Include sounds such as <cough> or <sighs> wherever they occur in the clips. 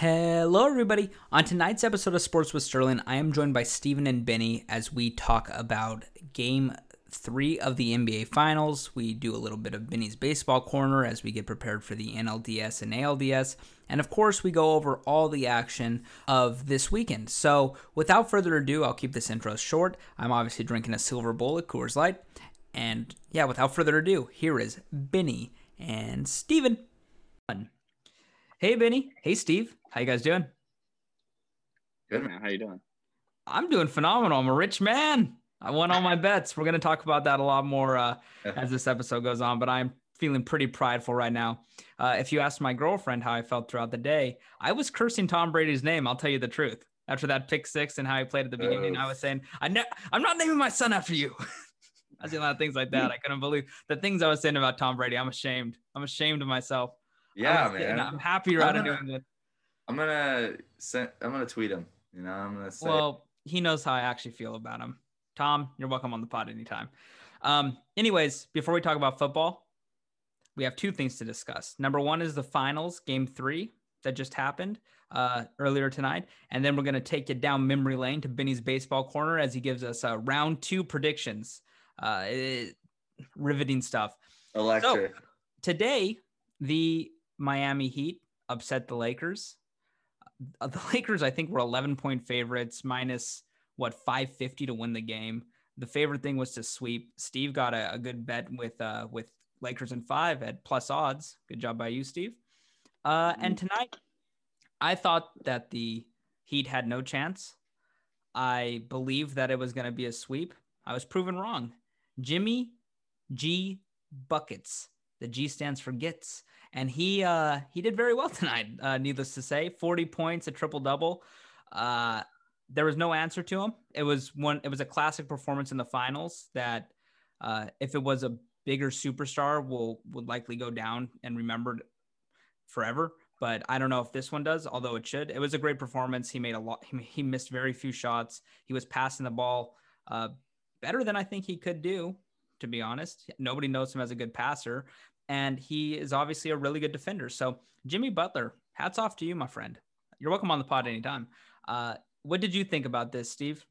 Hello, everybody. On tonight's episode of Sports with Sterling, I am joined by Stephen and Benny as we talk about game three of the NBA Finals. We do a little bit of Benny's baseball corner as we get prepared for the NLDS and ALDS. And of course, we go over all the action of this weekend. So, without further ado, I'll keep this intro short. I'm obviously drinking a silver bullet Coors Light. And yeah, without further ado, here is Benny and Stephen. Hey, Benny. Hey, Steve. How you guys doing? Good man. How you doing? I'm doing phenomenal. I'm a rich man. I won all my bets. We're going to talk about that a lot more uh, as this episode goes on, but I'm feeling pretty prideful right now. Uh, if you asked my girlfriend how I felt throughout the day, I was cursing Tom Brady's name. I'll tell you the truth. After that pick six and how he played at the beginning, I was saying, I ne- I'm not naming my son after you. <laughs> I see a lot of things like that. I couldn't believe the things I was saying about Tom Brady. I'm ashamed. I'm ashamed of myself. Yeah, I'm, man. I'm happy you're out of doing it. I'm gonna send. I'm gonna tweet him. You know, I'm gonna say. Well, he knows how I actually feel about him. Tom, you're welcome on the pod anytime. Um, anyways, before we talk about football, we have two things to discuss. Number one is the finals, game three that just happened uh, earlier tonight. And then we're going to take you down memory lane to Benny's baseball corner as he gives us uh, round two predictions. Uh, it, riveting stuff. Electric. So, today, the Miami Heat upset the Lakers. Uh, the <laughs> Lakers, I think, were 11 point favorites, minus what 550 to win the game. The favorite thing was to sweep. Steve got a, a good bet with uh, with Lakers in five at plus odds. Good job by you, Steve. Uh, and Mm-hmm. tonight, I thought that the Heat had no chance. I believed that it was going to be a sweep. I was proven wrong. Jimmy G buckets. The G stands for gets, and he uh, he did very well <laughs> tonight. Uh, needless to say, forty points, a triple double. Uh, there was no answer to him. It was one. It was a classic performance in the finals that, uh, if it was a bigger superstar, will would likely go down and remembered forever. But I don't know if this one does, although it should. It was a great performance. He made a lot. He, missed very few shots. He was passing the ball uh, better than I think he could do. To be honest, nobody knows him as a good passer, and he is obviously a really good defender. So Jimmy Butler, hats off to you, my friend. You're welcome on the pod anytime. Uh, what did you think about this, Steve?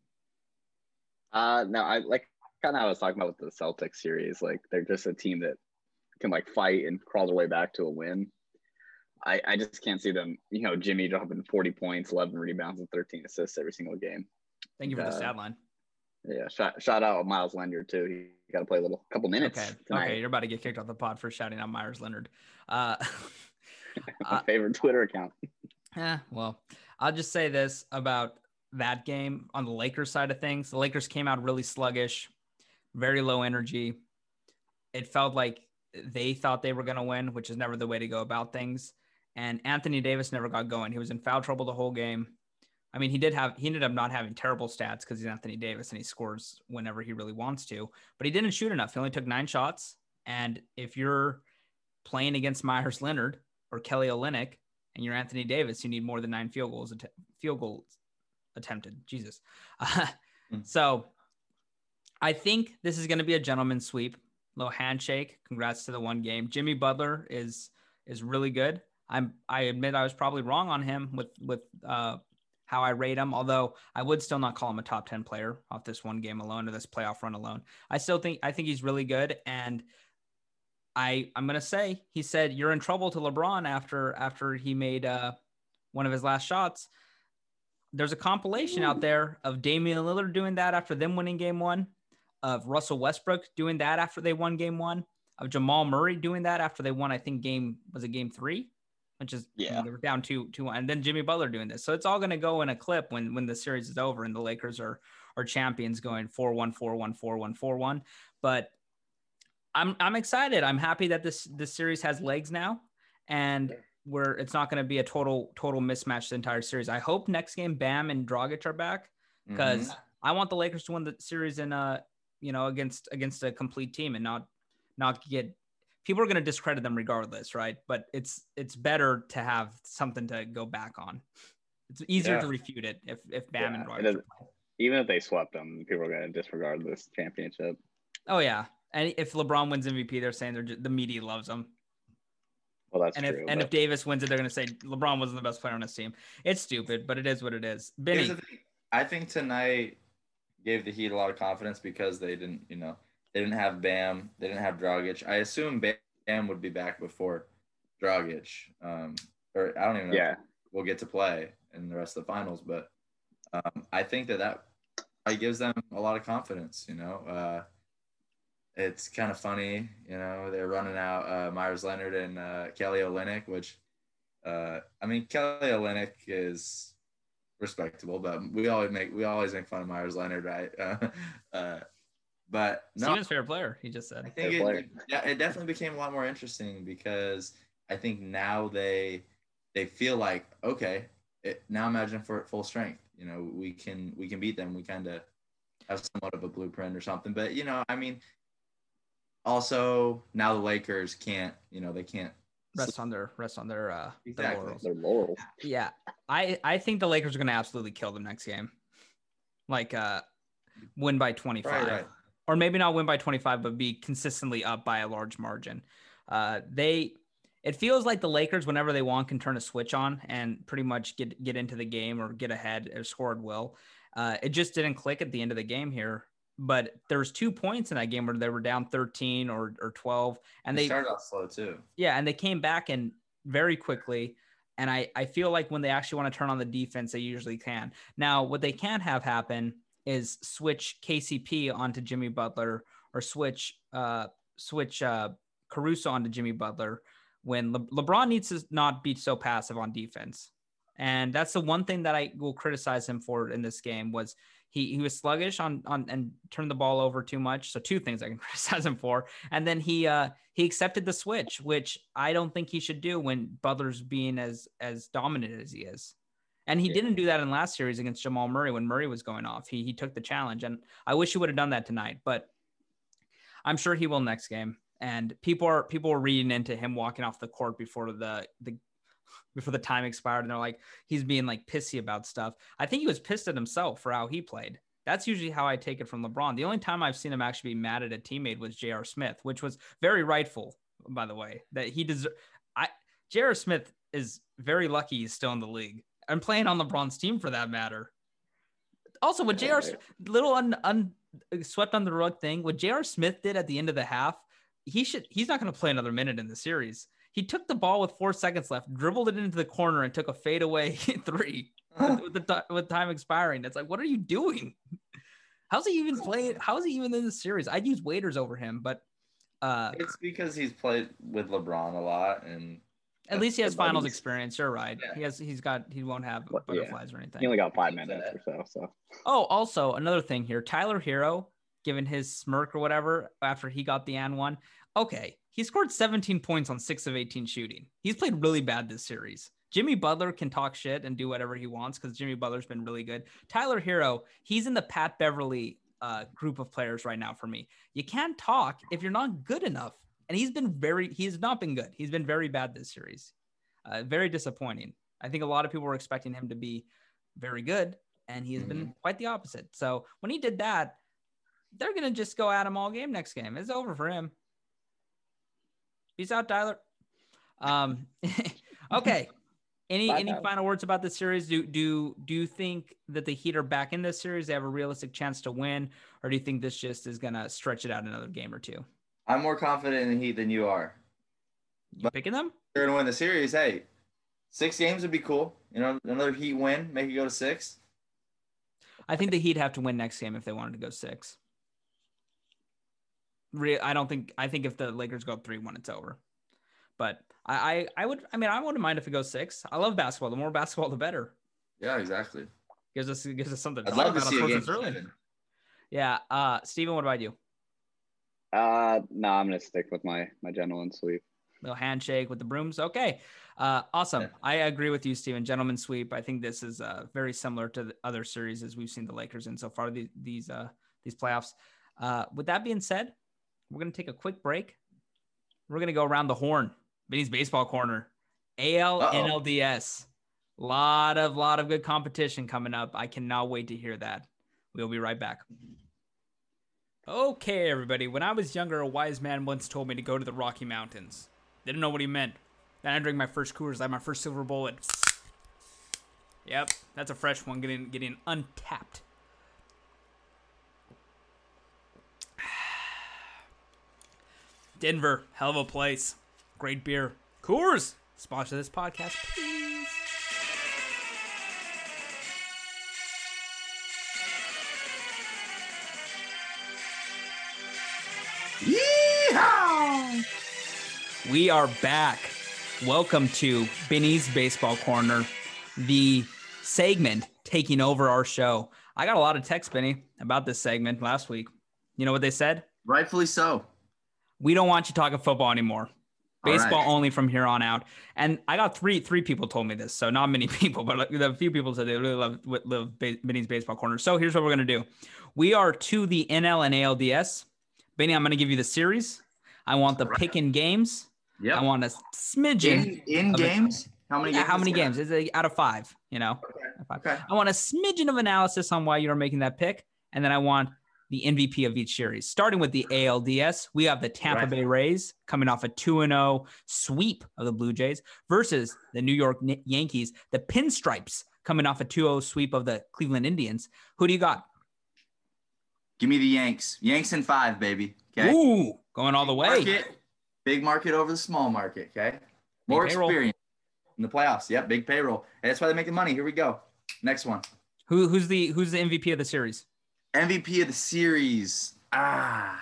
Uh, no, I like kind of I was talking about with the Celtics series. Like they're just a team that can like fight and crawl their way back to a win. I, I just can't see them, you know, Jimmy dropping 40 points, 11 rebounds, and 13 assists every single game. Thank you for the Uh, stat line. Yeah, shout, shout out Meyers Leonard too. He got to play a little couple minutes Okay, tonight. okay, you're about to get kicked off the pod for shouting out Meyers Leonard. Uh, <laughs> <laughs> My uh, favorite Twitter account. Yeah, <laughs> well, I'll just say this about that game on the Lakers side of things. The Lakers came out really sluggish, very low energy. It felt like they thought they were going to win, which is never the way to go about things. And Anthony Davis never got going. He was in foul trouble the whole game. I mean, he did have, he ended up not having terrible stats because he's Anthony Davis and he scores whenever he really wants to, but he didn't shoot enough. He only took nine shots. And if you're playing against Meyers Leonard or Kelly Olynyk, and you're Anthony Davis, you need more than nine field goals att- field goals attempted. Jesus. Uh, <laughs> Mm. So I think this is going to be a gentleman's sweep. Little handshake. Congrats to the one game. Jimmy Butler is is really good. I'm I admit I was probably wrong on him with with uh, how I rate him. Although I would still not call him a top ten player off this one game alone or this playoff run alone. I still think I think he's really good and. I I'm gonna say he said you're in trouble to LeBron after after he made uh, one of his last shots. There's a compilation out there of Damian Lillard doing that after them winning game one, of Russell Westbrook doing that after they won game one, of Jamal Murray doing that after they won, I think game was it game three, which is you know, Yeah. they were down two two one, and then Jimmy Butler doing this. So it's all gonna go in a clip when when the series is over and the Lakers are are champions going 4-1, 4-1, 4-1, 4-1. But I'm I'm excited. I'm happy that this this series has legs now, and where it's not going to be a total total mismatch the entire series. I hope next game Bam and Dragic are back because Mhm. I want the Lakers to win the series in uh you know against against a complete team and not not get people are going to discredit them regardless, right? But it's it's better to have something to go back on. It's easier Yeah. to refute it if if Bam and Yeah, Dragic. it are is- Even if they swept them, people are going to disregard this championship. Oh yeah, and if LeBron wins MVP, they're saying they're just, the media loves him. Well, that's and if true. and if Davis wins it, they're gonna say LeBron wasn't the best player on his team. It's stupid, but it is what it is. Benny, Here's the thing. I think tonight gave the Heat a lot of confidence because they didn't, you know, they didn't have Bam, they didn't have Dragic. I assume Bam would be back before Dragic, um, or I don't even know. yeah, if we'll get to play in the rest of the finals, but um, I think that that gives them a lot of confidence. You know, uh, it's kind of funny. You know, they're running out uh, Meyers Leonard and uh, Kelly Olynyk, which uh, I mean, Kelly Olynyk is respectable, but we always make we always make fun of Meyers Leonard, right? <laughs> Uh, uh, but no, Steven's favorite player. He just said. I think it, yeah, it definitely became a lot more interesting because I think now they they feel like okay, it, now imagine for full strength. You know, we can we can beat them. We kind of have somewhat of a blueprint or something. But you know, I mean, also now the Lakers can't. You know, they can't. Rest on their rest on their uh their Exactly. laurels. their laurels. Yeah, I I think the Lakers are gonna absolutely kill them next game, like uh, win by twenty five, Right, right. Or maybe not win by twenty five, but be consistently up by a large margin. Uh, they, it feels like the Lakers, whenever they want, can turn a switch on and pretty much get get into the game or get ahead or score at will. Uh, it just didn't click at the end of the game here. But there was two points in that game where they were down 13 or, or 12, and they they started off slow too. yeah, and they came back and very quickly. And I, I feel like when they actually want to turn on the defense, they usually can. Now, what they can't have happen is switch KCP onto Jimmy Butler or switch uh switch uh Caruso onto Jimmy Butler when Le- LeBron needs to not be so passive on defense. And that's the one thing that I will criticize him for in this game was he, he was sluggish on on and turned the ball over too much. So two things I can <laughs> criticize him for. And then he uh he accepted the switch, which I don't think he should do when Butler's being as as dominant as he is. And he Yeah. didn't do that in last series against Jamal Murray when Murray was going off. He he took the challenge, and I wish he would have done that tonight. But I'm sure he will next game. And people are people are reading into him walking off the court before the the before the time expired, and they're like he's being like pissy about stuff. I think he was pissed at himself for how he played. That's usually how I take it from LeBron. The only time I've seen him actually be mad at a teammate was J.R. Smith, which was very rightful, by the way, that he deserves. I J.R. Smith is very lucky he's still in the league and playing on LeBron's team for that matter. Also, what J.R. Little un, un swept on the rug thing, what J.R. Smith did at the end of the half, he should he's not going to play another minute in the series. He took the ball with four seconds left, dribbled it into the corner, and took a fadeaway <laughs> three <laughs> with, the, with time expiring. It's like, what are you doing? How's he even playing? How's he even in the series? I'd use Waiters over him, but uh, It's because he's played with LeBron a lot, and at least he has finals buddies. experience. You're right. Yeah. He has. He's got. He won't have Well, yeah. butterflies or anything. He only got five minutes or so. So Oh, also another thing here, Tyler Herro, given his smirk or whatever after he got the and one. Okay, he scored 17 points on six of 18 shooting. He's played really bad this series. Jimmy Butler can talk shit and do whatever he wants because Jimmy Butler's been really good. Tyler Herro, he's in the Pat Beverley uh, group of players right now for me. You can't talk if you're not good enough. And he's been very, he has not been good. He's been very bad this series. Uh, very disappointing. I think a lot of people were expecting him to be very good, and he has been quite the opposite. So when he did that, they're gonna just go at him all game next game. It's over for him. Peace out, Tyler. Um, <laughs> okay. Any Bye, any Tyler. final words about the series? Do do do you think that the Heat are back in this series? They have a realistic chance to win, or do you think this just is gonna stretch it out another game or two? I'm more confident in the Heat than you are. You But- picking them? They're gonna win the series. Hey, six games would be cool. You know, another Heat win, make it go to six. I think the Heat have to win next game if they wanted to go six. Re- I don't think. I think if the Lakers go three one, it's over. But I, I, I would. I mean, I wouldn't mind if it goes six. I love basketball. The more <laughs> basketball, the better. Yeah, exactly. Gives us gives us something. I'd love to see a game. Seven. Yeah. Uh, Steven, what about you? Uh no, I'm gonna stick with my my gentleman sweep. Little handshake with the brooms. Okay. Uh, awesome. Yeah. I agree with you, Steven. Gentleman sweep. I think this is uh, very similar to the other series as we've seen the Lakers in so far the, these uh, these playoffs. Uh, with that being said, we're gonna take a quick break. We're gonna go around the horn. Benny's baseball corner. AL Uh-oh. NLDS. Lot of lot of good competition coming up. I cannot wait to hear that. We'll be right back. Okay, everybody. When I was younger, a wise man once told me to go to the Rocky Mountains. Didn't know what he meant. Then I drink my first Coors. I my first silver bullet. Yep, that's a fresh one, getting getting untapped. <sighs> Denver, hell of a place. Great beer. Coors, sponsor this podcast, please. We are back. Welcome to Benny's Baseball Corner, the segment taking over our show. I got a lot of text, Benny, about this segment last week. You know what they said? Rightfully so. We don't want you talking football anymore. Baseball right. only from here on out. And I got three three people told me this, so not many <laughs> people, but a few people said they really love love Benny's baseball corner. So here's what we're gonna do: we are to the NL and ALDS. Benny, I'm gonna give you the series. I want the pick in games. Yep. I want a smidgen. in in of it. games. How many? Yeah, games how is many games? Is it out of five? You know, Okay. Five. Okay. I want a smidgen of analysis on why you're making that pick, and then I want the MVP of each series. Starting with the ALDS, we have the Tampa Right. Bay Rays coming off a 2 0 sweep of the Blue Jays versus the New York Yankees, the Pinstripes coming off a 2 0 sweep of the Cleveland Indians. Who do you got? Give me the Yanks. Yanks in five, baby. Okay. Ooh, going all the way. Market, big market over the small market. Okay. More payroll. experience in the playoffs. Yep. Big payroll. And that's why they make the money. Here we go. Next one. Who, who's the who's the MVP of the series? MVP of the series. Ah.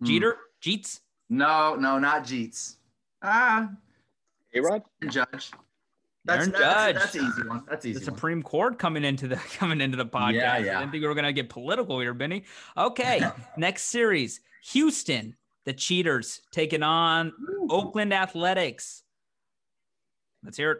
Hmm. Jeter, Jeets. No, no, not Jeets. Ah, A Rod? Judge. That's, Aaron that's, Judge. That's an easy one. That's the easy. one. Supreme Court coming into the <laughs> coming into the podcast. Yeah, yeah. I didn't think we were gonna get political here, Benny. Okay, <laughs> next series: Houston, the Cheaters taking on Oakland Athletics. Let's hear it.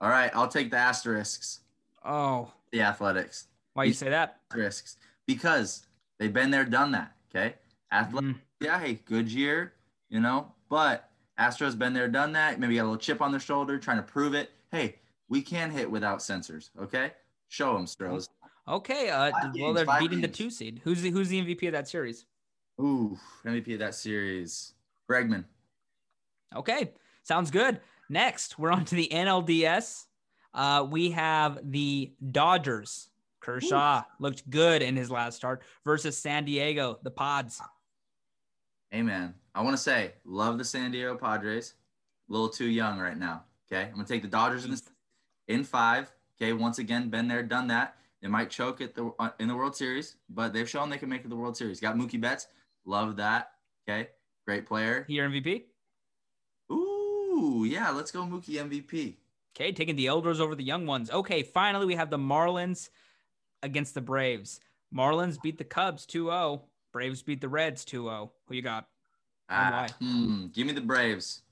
All right, I'll take the asterisks. Oh, The Athletics. why you say that? Asterisks because they've been there, done that. Okay. Athletics. Mm, Yeah. Hey, good year. You know, but Astros been there, done that. Maybe got a little chip on their shoulder, trying to prove it. Hey, we can hit without sensors. Okay. Show them, Stros. Okay, uh, well games, they're beating the two seed. Who's the who's the MVP of that series? Ooh, MVP of that series. Bregman. Okay, sounds good. Next, we're on to the NLDS. Uh, we have the Dodgers. Kershaw looked good in his last start versus San Diego, the Pods. Hey man, I want to say, love the San Diego Padres. A little too young right now. Okay, I'm gonna take the Dodgers in, this, in five. Okay, once again, been there, done that. They might choke at the uh, in the World Series, but they've shown they can make it to the World Series. Got Mookie Betts, love that. Okay, great player. Your MVP. Ooh, yeah, let's go Mookie MVP. Okay, taking the elders over the young ones. Okay, finally we have the Marlins against the Braves. Marlins beat the Cubs 2-0. Braves beat the Reds 2-0. Who you got? Ah, why? hmm, give me the Braves.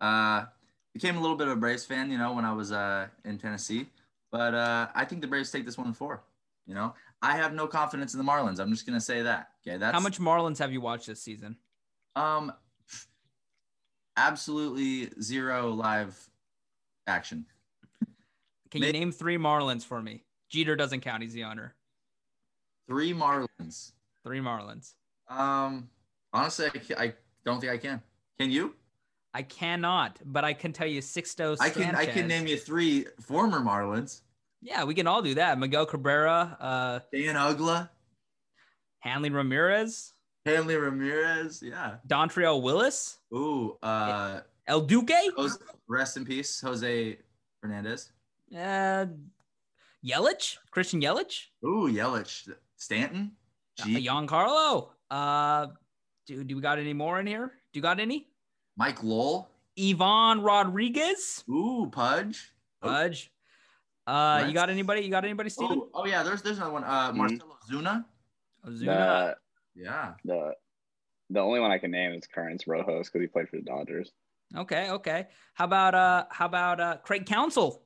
Uh, became a little bit of a Braves fan, you know, when I was uh in Tennessee, but uh, I think the Braves take this one in four. You know, I have no confidence in the Marlins. I'm just gonna say that. Okay, that's How much Marlins have you watched this season? Um, absolutely zero live action. Can you name three Marlins for me? Jeter doesn't count. He's the owner. Three Marlins. Three Marlins. Um, honestly, I, I don't think I can. Can you? I cannot, but I can tell you Sixto I can. I can name you three former Marlins. Yeah, we can all do that. Miguel Cabrera, uh, Dan Uggla, Hanley Ramirez, Hanley Ramirez. Yeah. Dontrelle Willis, Ooh. Uh, El Duque, Jose, rest in peace, Jose Fernandez. uh, Yelich, Christian Yelich, Ooh, Yelich, Stanton. uh, Gee, Giancarlo. Uh, do, do we got any more in here? Do you got any? Mike Lowell. Ivan Rodriguez, Ooh, Pudge. Oh, Fudge. Uh, you Let's- got anybody? You got anybody, Steven? Oh, oh, yeah, there's there's another one. Uh, Mhm. Marcelo Zuna. Ozuna. The, Yeah. the the only one I can name is Currents Rojos because he played for the Dodgers. Okay, okay. How about uh how about uh Craig Counsell?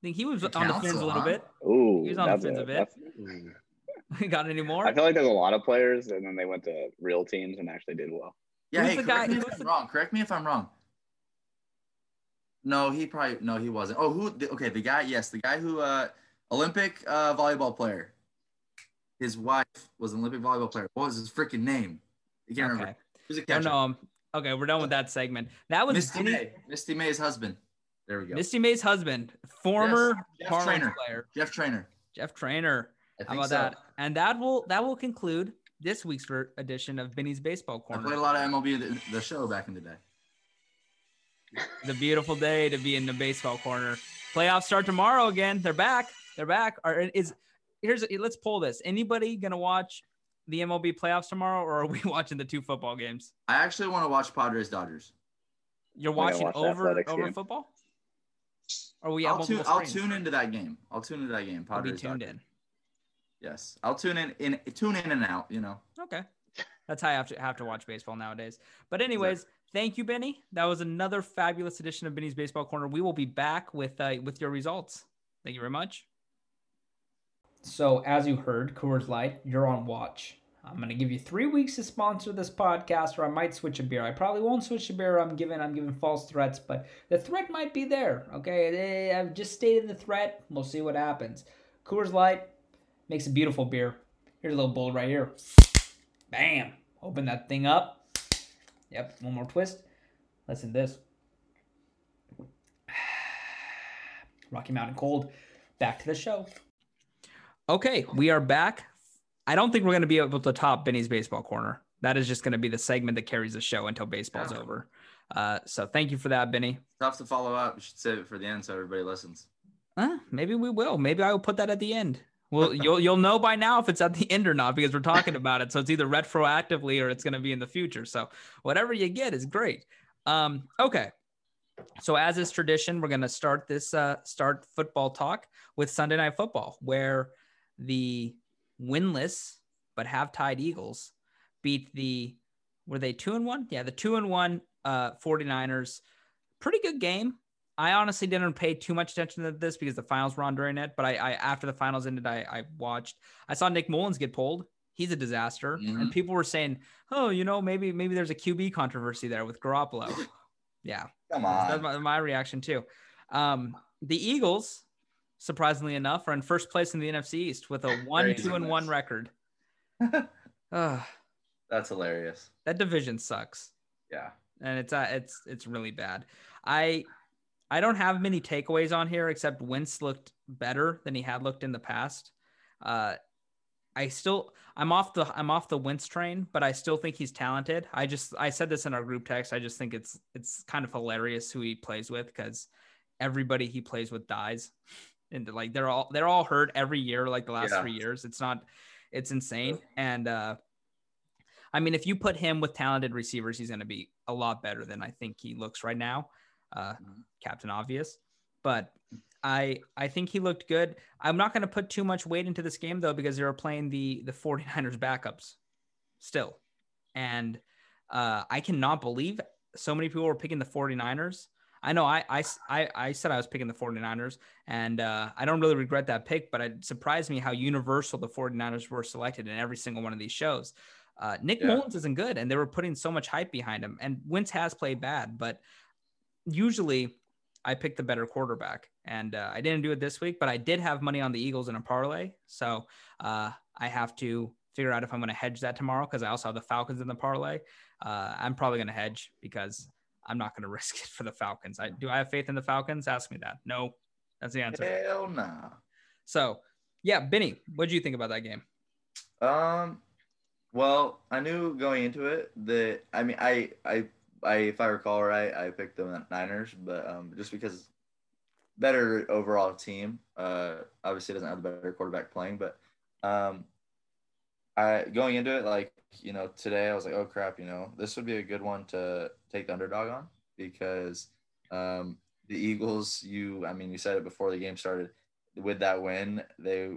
I think he was Craig on the fins a little bit. Ooh, He was on the that's fence a bit. that's- <laughs> got any more? I feel like there's a lot of players, and then they went to real teams and actually did well. Yeah, Who's hey, the correct guy- me if who's I'm the- wrong. Correct me if I'm wrong. No, he probably no, he wasn't. Oh, who? the- Okay, the guy. Yes, the guy who uh Olympic uh volleyball player. His wife was an Olympic volleyball player. What was his freaking name? I can't okay. remember. Was a Don't catcher. know him. Okay, we're done with that segment. That was Misty Vinny- May. Misty May's husband. There we go. Misty May's husband, former Jeff Marlins Treanor. player, Jeff Treanor. Jeff Treanor. How about so. that? And that will that will conclude this week's edition of Benny's Baseball I played a lot of MLB the, the show back in the day. It's a beautiful day to be in the baseball corner. Playoffs start tomorrow again. They're back. They're back. Are is here's let's pull this. Anybody gonna watch the MLB playoffs tomorrow, or are we <laughs> watching the two football games? I actually want to watch Padres Dodgers. You're watching watch over over game. football? Or we have I'll tune. I'll tune into that game. I'll tune into that game. I'll be tuned Dodgers. in. Yes, I'll tune in. In tune in and out. You know. Okay. That's how I have to have to watch baseball nowadays. But anyways, thank you, Benny. That was another fabulous edition of Benny's Baseball Corner. We will be back with uh, with your results. Thank you very much. So, as you heard, Coors Light, you're on watch. I'm going to give you three weeks to sponsor this podcast, or I might switch a beer. I probably won't switch a beer. I'm giving I'm giving false threats, but the threat might be there. Okay, I've just stated the threat. We'll see what happens. Coors Light makes a beautiful beer. Here's a little bowl right here. Bam! Open that thing up. Yep, one more twist. Listen to this. <sighs> Rocky Mountain Cold. Back to the show. Okay, we are back. I don't think we're going to be able to top Benny's baseball corner. That is just going to be the segment that carries the show until baseball's Yeah. over. Uh, so thank you for that, Benny. Tough to follow up. You should save it for the end so everybody listens. Uh, maybe we will. Maybe I will put that at the end. Well, you'll you'll know by now if it's at the end or not because we're talking about it. So it's either retroactively or it's going to be in the future. So whatever you get is great. Um, okay. So as is tradition, we're going to start this uh, start football talk with Sunday Night Football, where the winless but have tied Eagles beat the were they two and one? Yeah, the two and one uh 49ers. Pretty good game. I honestly didn't pay too much attention to this because the finals were on during it. But I, I after the finals ended, I, I watched. I saw Nick Mullens get pulled. He's a disaster, and Mhm. people were saying, "Oh, you know, maybe maybe there's a QB controversy there with Garoppolo." yeah, Come that's on. my, my reaction too. Um, the Eagles, surprisingly enough, are in first place in the NFC East with a one, two, and one record. <laughs> Ugh, That's hilarious. that division sucks. Yeah. and it's uh, it's it's really bad. I I don't have many takeaways on here except Wentz looked better than he had looked in the past. Uh, I still I'm off the I'm off the Wentz train, but I still think he's talented. I just I said this in our group text. I just think it's it's kind of hilarious who he plays with because everybody he plays with dies, and like they're all they're all hurt every year like the last Yeah. three years. It's not it's insane and. uh I mean, if you put him with talented receivers, he's going to be a lot better than I think he looks right now. Uh, Mhm. Captain Obvious, but I I think he looked good. I'm not going to put too much weight into this game though because they were playing the the 49ers backups still, and uh, I cannot believe so many people were picking the 49ers. I know I I, I, I said I was picking the 49ers, and uh, I don't really regret that pick, but it surprised me how universal the 49ers were selected in every single one of these shows. Uh, Nick Yeah. Mullens isn't good, and they were putting so much hype behind him. And Wentz has played bad, but usually I pick the better quarterback. And uh, I didn't do it this week, but I did have money on the Eagles in a parlay. So uh, I have to figure out if I'm going to hedge that tomorrow because I also have the Falcons in the parlay. Uh, I'm probably going to hedge because I'm not going <laughs> to risk it for the Falcons. I do I have faith in the Falcons? Ask me that. No, that's the answer. Hell nah. So yeah, Benny, what do you think about that game? Um, well, I knew going into it that I mean, I, I, I, if I recall right, I picked the Niners, but um, just because better overall team. Uh, obviously doesn't have the better quarterback playing, but um, I going into it like you know today I was like, oh crap, you know this would be a good one to take the underdog on because um, the Eagles. You, I mean, you said it before the game started. With that win, they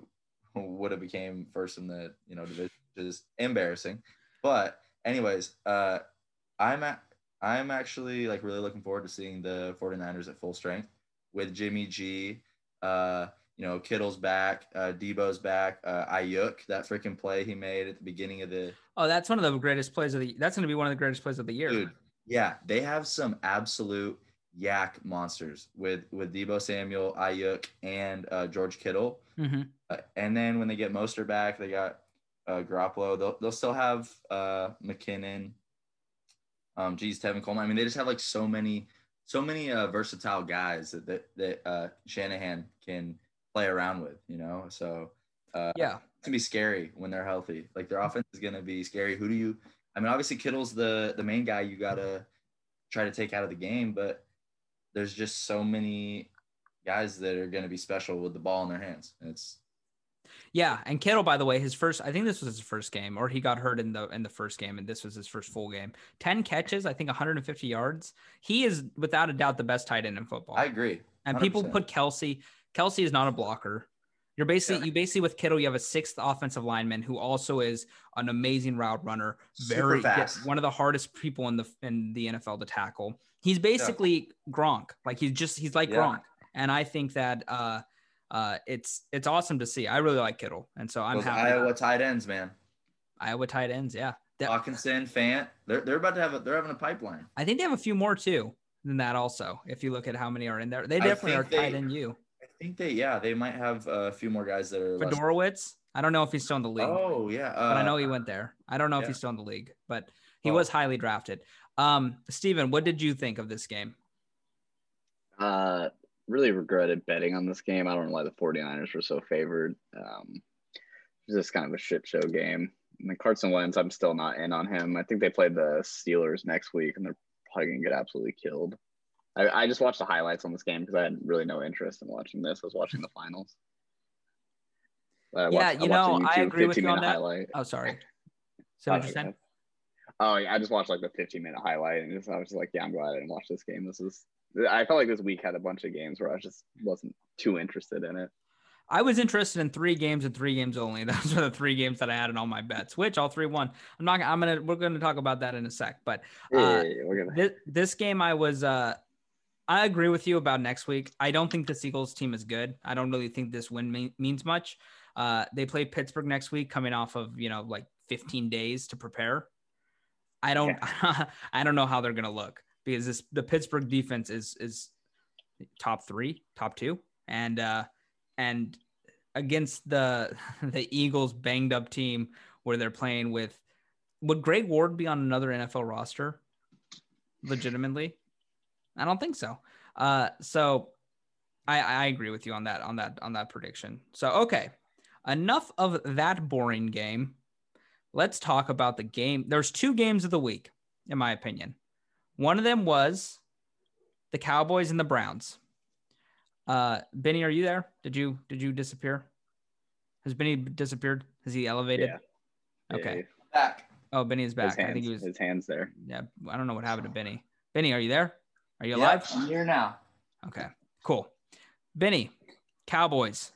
would have became first in the you know division, which is embarrassing. But anyways, uh, I'm at, I'm actually like really looking forward to seeing the 49ers at full strength with Jimmy G. Uh, you know, Kittle's back, uh, Debo's back, uh, Aiyuk, that freaking play he made at the beginning of the Oh, that's one of the greatest plays of the. That's going to be one of the greatest plays of the year. dude. Yeah, they have some absolute YAC monsters with with Debo Samuel, Aiyuk, and uh, George Kittle. hmm Uh, and then when they get Mostert back, they got uh, Garoppolo. They'll, they'll still have uh, McKinnon. Um, geez, Tevin Coleman. I mean, they just have like so many, so many uh, versatile guys that that, that uh, Shanahan can play around with. You know, so uh, Yeah. it's gonna be scary when they're healthy. Like their offense is gonna be scary. Who do you? I mean, obviously Kittle's the the main guy you gotta try to take out of the game, but there's just so many guys that are gonna be special with the ball in their hands. And it's Yeah, and Kittle, by the way, his first I think this was his first game, or he got hurt in the in the first game, and this was his first full game. Ten catches, I think 150 yards. He is without a doubt the best tight end in football. I agree. and people put Kelce. Kelce is not a blocker. You're basically Yeah. you basically with Kittle, you have a sixth offensive lineman who also is an amazing route runner, very fast. one of the hardest people in the in the NFL to tackle. He's basically Gronk, like he's just he's like Yeah. Gronk, and I think that uh uh it's it's awesome to see. I really like Kittle, and so I'm Those happy. Iowa tight ends, man. Iowa tight ends, yeah. That- Hockenson, Fant. They're they're about to have a, they're having a pipeline. I think they have a few more too than that. Also, if you look at how many are in there, they definitely are they- tight end. You I think they yeah they might have a few more guys that are. less- Fedorowicz. I don't know if he's still in the league. Oh yeah, uh, but I know he went there. I don't know if he's still in the league, but he Well- was highly drafted. Um, Steven, what did you think of this game? Uh, really regretted betting on this game. I don't know why the 49ers were so favored. Um, it was just kind of a shit show game. And then Carson Wentz, I'm still not in on him. I think they played the Steelers next week, and they're probably gonna get absolutely killed. I, I just watched the highlights on this game because I had really no interest in watching this. I was watching the finals. I Yeah, you a know, I agree with you on that. Highlight. Oh, sorry. <laughs> So what you said? Oh yeah, I just watched like the 15 minute highlight and just, I was just like, yeah, I'm glad I didn't watch this game. This is I felt like this week had a bunch of games where I just wasn't too interested in it. I was interested in three games and three games only. <laughs> Those are the three games that I had in all my bets, which all three won. I'm not. I'm gonna. We're gonna talk about that in a sec. But uh, Yeah, we're gonna this, this game, I was. uh I agree with you about next week. I don't think the Eagles team is good. I don't really think this win mean, means much. Uh, they play Pittsburgh next week, coming off of you know like 15 days to prepare. I don't. <laughs> I don't know how they're gonna look because this the Pittsburgh defense is is top three, top two, and uh, and against the <laughs> the Eagles banged up team where they're playing with would Greg Ward be on another NFL roster legitimately? I don't think so. Uh, so I, I agree with you on that on that on that prediction. So okay, enough of that boring game. Let's talk about the game. There's two games of the week, in my opinion. One of them was the Cowboys and the Browns. Uh, Benny, are you there? Did you did you disappear? Has Benny disappeared? Has he elevated? Yeah. Okay. back. Oh, Benny is back. hands, I think he was. his hands there. Yeah, I don't know what happened to Benny. Benny, are you there? Are you Yep, alive? I'm here now. Okay, cool. Benny, Cowboys.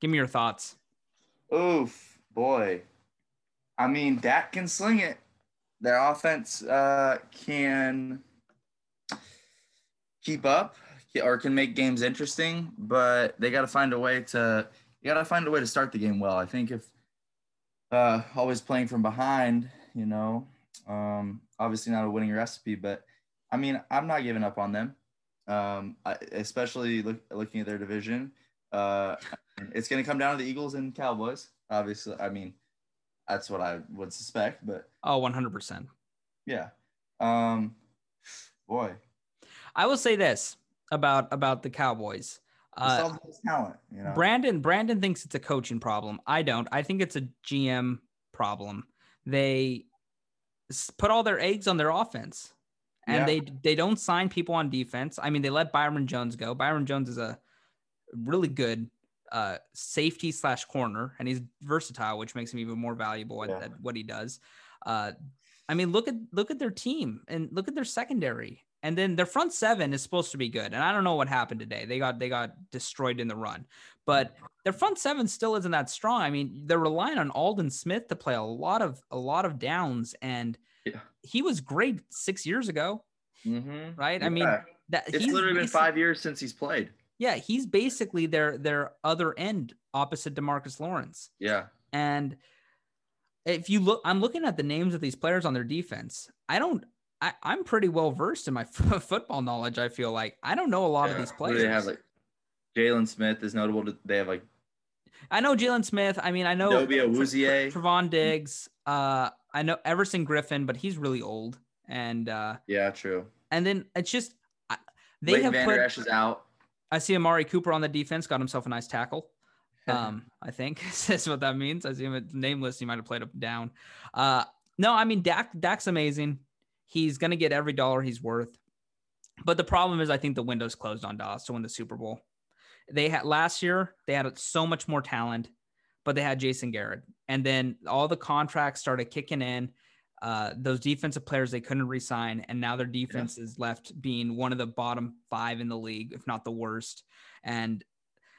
Give me your thoughts. Oof, boy. I mean, Dak can sling it. Their offense uh, can keep up or can make games interesting, but they got to find a way to you got to find a way to start the game well. I think if uh, always playing from behind, you know, um, obviously not a winning recipe, but I mean, I'm not giving up on them, um, I, especially look, looking at their division. Uh, it's going to come down to the Eagles and Cowboys. Obviously, I mean, that's what I would suspect, but Oh, 100%. yeah. Um, boy, I will say this about about the Cowboys. uh, talent, you know. Brandon Brandon thinks it's a coaching problem. I don't. I think it's a GM problem. They put all their eggs on their offense, and Yeah. they they don't sign people on defense. I mean, they let Byron Jones go. Byron Jones is a really good uh, safety slash corner, and he's versatile, which makes him even more valuable at, Yeah. at what he does. Uh, I mean, look at look at their team and look at their secondary, and then their front seven is supposed to be good. And I don't know what happened today. They got they got destroyed in the run, but their front seven still isn't that strong. I mean, they're relying on Aldon Smith to play a lot of a lot of downs, and Yeah. he was great six years ago, Mm-hmm. right? I mean, that it's literally been five years since he's played. Yeah, he's basically their their other end opposite Demarcus Lawrence. Yeah. And if you look, I'm looking at the names of these players on their defense. I don't. I, I'm pretty well versed in my <laughs> football knowledge. I feel like I don't know a lot of Yeah. these Who do players. They have like Jaylon Smith is notable. To, they have like I know Jaylon Smith. I mean, I know Dobie Tr- Awuzie. Tr- Trevon Diggs. Uh, I know Everson Griffen, but he's really old. and uh, Yeah, true. and then it's just I- they Leighton have Van put. Der Esch is out. I see Amari Cooper on the defense got himself a nice tackle. <laughs> Um, I think <laughs> that's what that means. I see him at nameless. He might have played up and down. Uh, no, I mean Dak. Dak's amazing. He's gonna get every dollar he's worth. But the problem is, I think the window's closed on Dallas to win the Super Bowl. They had last year. They had so much more talent, but they had Jason Garrett, and then all the contracts started kicking in. Uh, those defensive players they couldn't resign, and now their defense is left being one of the bottom five in the league, if not the worst. And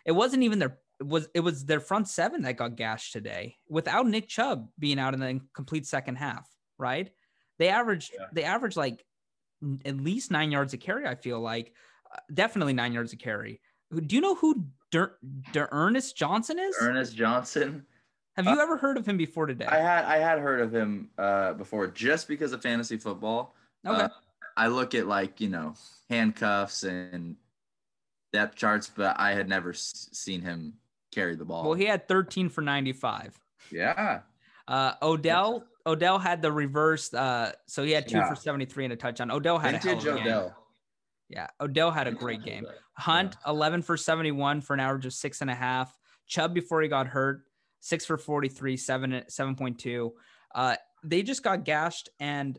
it wasn't even their it was it was their front seven that got gashed today without Nick Chubb being out in the complete second half. Right? They averaged Yeah. they averaged like at least nine yards a carry. I feel like Uh, definitely nine yards a carry. Do you know who Der, D'Ernest Johnson is? Ernest Johnson. Have you ever heard of him before today? I had I had heard of him uh, before just because of fantasy football. okay. Uh, I look at like you know handcuffs and depth charts, but I had never s- seen him carry the ball. well, he had 13 for 95. yeah, Uh, Odell Odell had the reverse. Uh, so he had two Yeah. for 73 and a touchdown. Odell had vintage a hell a game. Odell. Yeah, Odell had a great game. Hunt 11 for 71 for an average of six and a half. Chubb before he got hurt, six for 43, seven 7.2. Uh, they just got gashed, and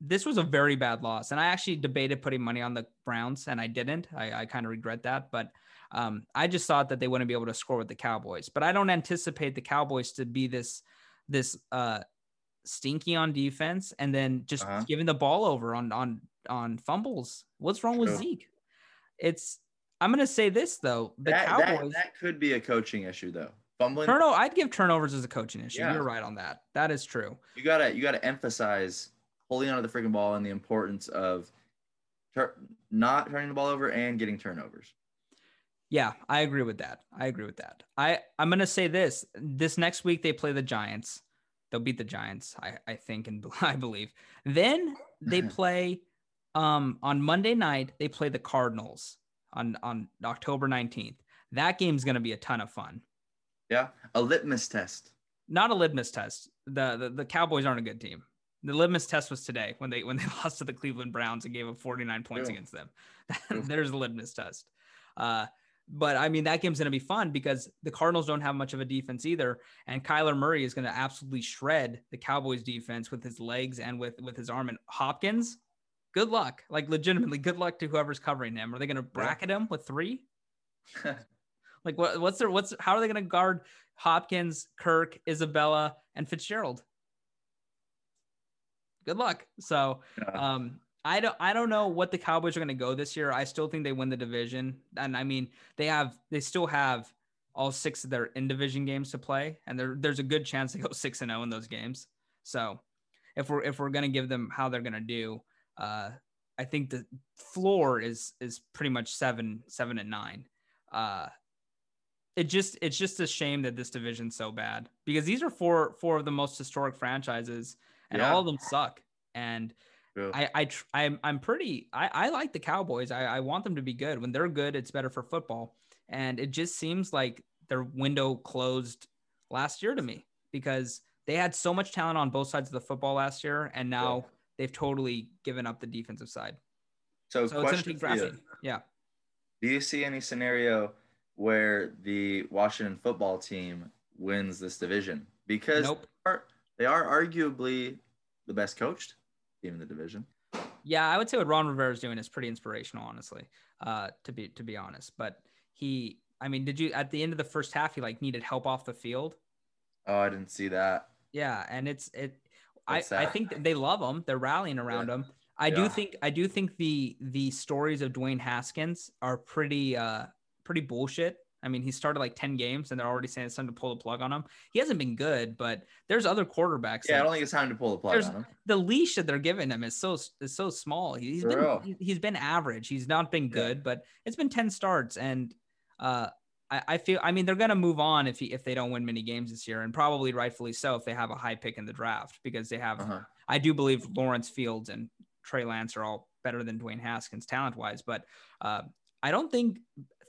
this was a very bad loss. And I actually debated putting money on the Browns, and I didn't. I, I kind of regret that, but um, I just thought that they wouldn't be able to score with the Cowboys. But I don't anticipate the Cowboys to be this this uh, stinky on defense, and then just Uh-huh. giving the ball over on on on fumbles. What's wrong with Zeke? It's I'm gonna say this though, the that, that- Cowboys that could be a coaching issue though. Fumbling. turnover. I'd give turnovers as a coaching issue. Yeah. You're right on that. That is true. you gotta you gotta emphasize holding onto the freaking ball and the importance of tur- not turning the ball over and getting turnovers. Yeah, I agree with that. I agree with that. I I'm gonna say this. This next week they play the Giants. They'll beat the Giants, I I think and <laughs> I believe. Then they <laughs> play um on Monday night. They play the Cardinals on on October 19th. That game's gonna be a ton of fun. Yeah, a litmus test. Not a litmus test. The the, the Cowboys aren't a good team. The litmus test was today when they when they <laughs> lost to the Cleveland Browns and gave up 49 points against them. <laughs> There's a litmus test. Uh, but I mean that game's gonna be fun because the Cardinals don't have much of a defense either, and Kyler Murray is gonna absolutely shred the Cowboys defense with his legs and with with his arm. And Hopkins, good luck. Like legitimately, good luck to whoever's covering him. Are they gonna bracket him with three? <laughs> Like what, what's their what's how are they going to guard Hopkins, Kirk, Isabella, and Fitzgerald? Good luck. So um, I don't I don't know what the Cowboys are going to go this year. I still think they win the division, and I mean they have they still have all six of their in division games to play, and there there's a good chance they go <laughs> six and zero in those games. So if we're if we're going to give them how they're going to do, uh, I think the floor is is pretty much seven seven and nine. Uh, it just it's just a shame that this division's so bad because these are four four of the most historic franchises and Yeah. all of them suck. And True. I I tr- I'm I'm pretty I I like the Cowboys. I I want them to be good. When they're good it's better for football. And it just seems like their window closed last year to me because they had so much talent on both sides of the football last year and now they've totally given up the defensive side. So, so it's question for you. yeah. Do you see any scenario where the Washington football team wins this division? Because Nope. they, are, they are arguably the best coached team in the division. Yeah, I would say what Ron Rivera is doing is pretty inspirational, honestly. Uh, to be to be honest, but he, I mean, did you at the end of the first half he like needed help off the field? Oh, I didn't see that. Yeah, and it's it. I I think they love him. They're rallying around him. I do think I do think the the stories of Dwayne Haskins are pretty uh pretty bullshit. I mean, he started like 10 games and they're already saying it's time to pull the plug on him. He hasn't been good, but there's other quarterbacks. Yeah, I don't think it's time to pull the plug on him. the leash that they're giving him is so is so small. He- He's For been real. he's been average. He's not been Yeah. good, but it's been ten starts, and uh, I, I feel I mean they're gonna move on if he, if they don't win many games this year, and probably rightfully so if they have a high pick in the draft because they have. Uh-huh. I do believe Lawrence Fields and Trey Lance are all better than Dwayne Haskins talent wise, but uh, I don't think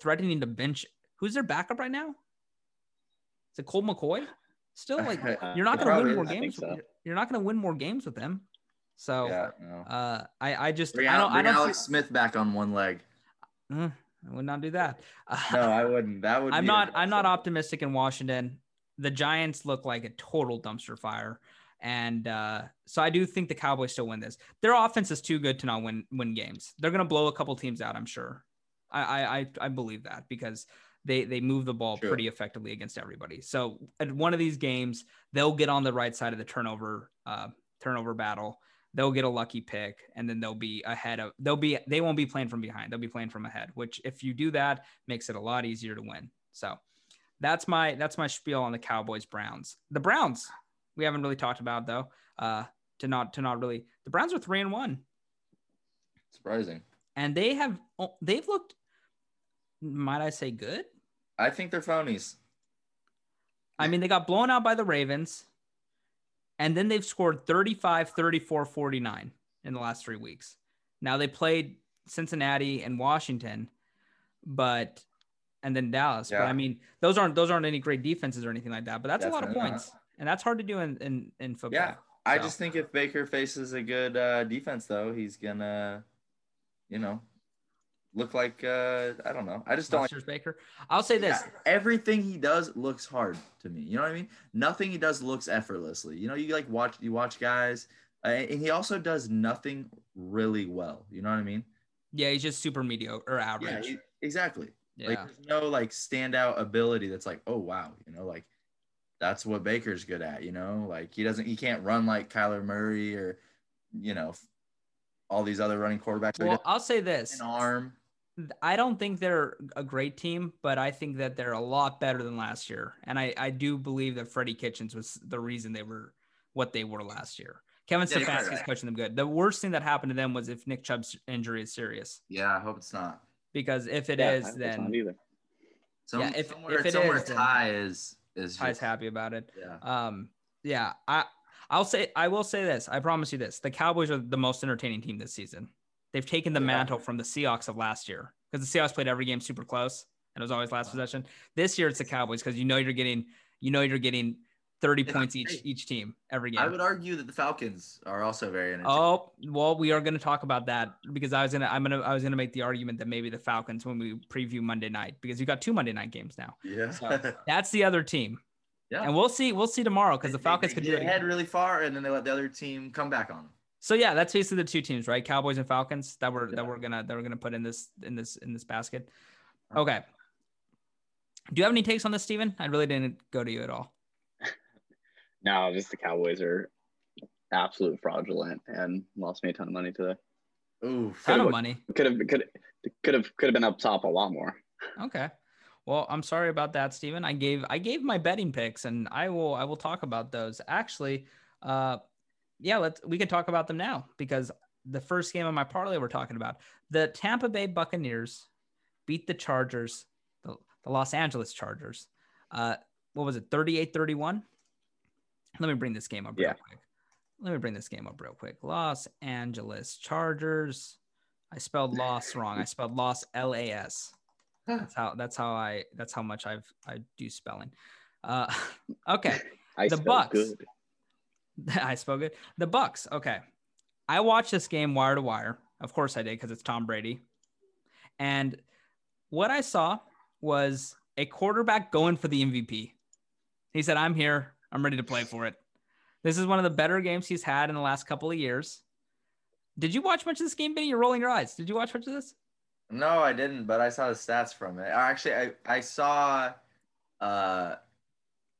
threatening to bench. Who's their backup right now? Is it Colt McCoy? Still, like <laughs> you're not going to win more is. I games. so. You're not going to win more games with him. So yeah, no. uh, I I just Bring, I don't I don't Alex feel- Smith back on one leg. Mm, I would not do that. <laughs> No, I wouldn't. That would. I'm be not I'm not optimistic in Washington. The Giants look like a total dumpster fire. And uh, so I do think the Cowboys still win this. Their offense is too good to not win win games. They're gonna blow a couple teams out, I'm sure. I I I, believe that because they they move the ball Sure. pretty effectively against everybody. So at one of these games, they'll get on the right side of the turnover uh, turnover battle. They'll get a lucky pick, and then they'll be ahead of. They'll be they won't be playing from behind. They'll be playing from ahead. Which if you do that, makes it a lot easier to win. So that's my that's my spiel on the Cowboys Browns. The Browns we haven't really talked about though. Uh, to not to not really the Browns are three and one, surprising. and they have they've looked. Might I say good? I think they're phonies. I mean, they got blown out by the Ravens, and then they've scored 35, 34, 49 in the last three weeks. Now they played Cincinnati and Washington, but and then Dallas. But I mean, those aren't those aren't any great defenses or anything like that. But that's a lot of Definitely not. points, and that's hard to do in in, in football. Yeah, I just think if Baker faces a good uh, defense, though, he's gonna, you know, look like uh, I don't know. I just don't like Baker. I'll say this. Yeah, everything he does looks hard to me. You know what I mean? Nothing he does looks effortlessly. You know, you like watch you watch guys, uh, and he also does nothing really well. You know what I mean? Yeah, he's just super mediocre or Yeah, average. he- exactly. Yeah. Like there's no like standout ability that's like, oh wow, you know, like that's what Baker's good at. You know, like he doesn't, he can't run like Kyler Murray or, you know, all these other running quarterbacks. Well, I'll say this. an arm. I don't think they're a great team, but I think that they're a lot better than last year. And I, I do believe that Freddie Kitchens was the reason they were what they were last year. Kevin Yeah, you're right, Stefanski's right. coaching them good. The worst thing that happened to them was if Nick Chubb's injury is serious. Yeah, I hope it's not. Because if it Yeah, is, I- it's then not either. Some, Yeah, if- somewhere, if it somewhere is, Ty is is Ty's just- happy about it. Yeah. Um, yeah, I I'll say I will say this. I promise you this: the Cowboys are the most entertaining team this season. They've taken the Yeah. mantle from the Seahawks of last year because the Seahawks played every game super close and it was always last possession. This year it's the Cowboys because you know you're getting you know you're getting 30 Yeah, points each each team every game. I would argue that the Falcons are also very entertaining. Oh well, we are going to talk about that because I was gonna I'm gonna I was gonna make the argument that maybe the Falcons when we preview Monday night because you got two Monday night games now. yeah. So <laughs> that's the other team, yeah. and we'll see we'll see tomorrow because the Falcons they could do get it. ahead really far, and then they let the other team come back on them. So yeah, that's basically the two teams, right? Cowboys and Falcons that we're Yeah. that we're gonna that we're gonna put in this in this in this basket. Okay. Do you have any takes on this, Steven? I really didn't go to you at all. <laughs> No, just the Cowboys are absolute fraudulent and lost me a ton of money today. Ooh, Ton of look- money. Could have could could have could have been up top a lot more. Okay. Well, I'm sorry about that, Steven. I gave I gave my betting picks and I will I will talk about those. Actually, uh yeah, let's we can talk about them now because the first game of my parlay we're talking about. The Tampa Bay Buccaneers beat the Chargers, the, the Los Angeles Chargers. Uh what was it? 38-31? Let me bring this game up real Yeah. quick. Let me bring this game up real quick. Los Angeles Chargers. I spelled loss wrong. I spelled loss L A S. That's how that's how I that's how much I've I do spelling. Uh <laughs> okay. I The Bucks. good. <laughs> I spoke it. The Bucks. Okay. I watched this game wire to wire. Of course I did because it's Tom Brady. And what I saw was a quarterback going for the MVP. He said, I'm here. I'm ready to play for it. This is one of the better games he's had in the last couple of years. Did you watch much of this game, Benny? You're rolling your eyes. Did you watch much of this? No, I didn't, but I saw the stats from it. Actually, I, I saw uh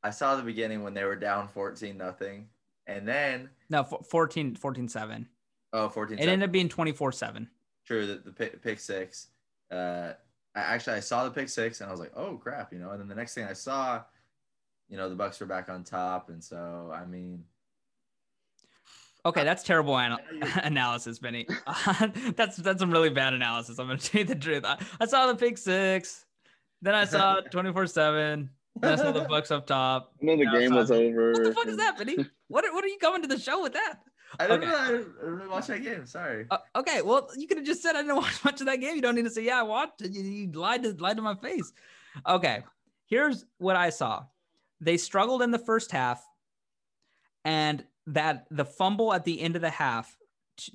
I saw the beginning when they were down 14 nothing. And then No, f- 14, 14 7. oh 14 It ended up being 24 7. true the, the pick, pick six. Uh I actually I saw the pick six and I was like, "Oh crap," you know. And then the next thing I saw, you know, the Bucks were back on top and so I mean, Okay, that's terrible anal- I know you- <laughs> analysis, Benny. <laughs> that's that's some really bad analysis. I'm gonna tell you the truth. I, I saw the pick six, then I saw <laughs> 24 seven, then I saw the <laughs> Bucks up top. I know the Now game it's was over. What the fuck is that, Benny? What are- what are you coming to the show with that? I didn't, Okay. know, I didn't, I didn't watch that game. Sorry. Uh, okay, well you could have just said I didn't <laughs> watch much of that game. You don't need to say yeah I watched. it. You, you lied to lied to my face. Okay, here's what I saw. They struggled in the first half, and that the fumble at the end of the half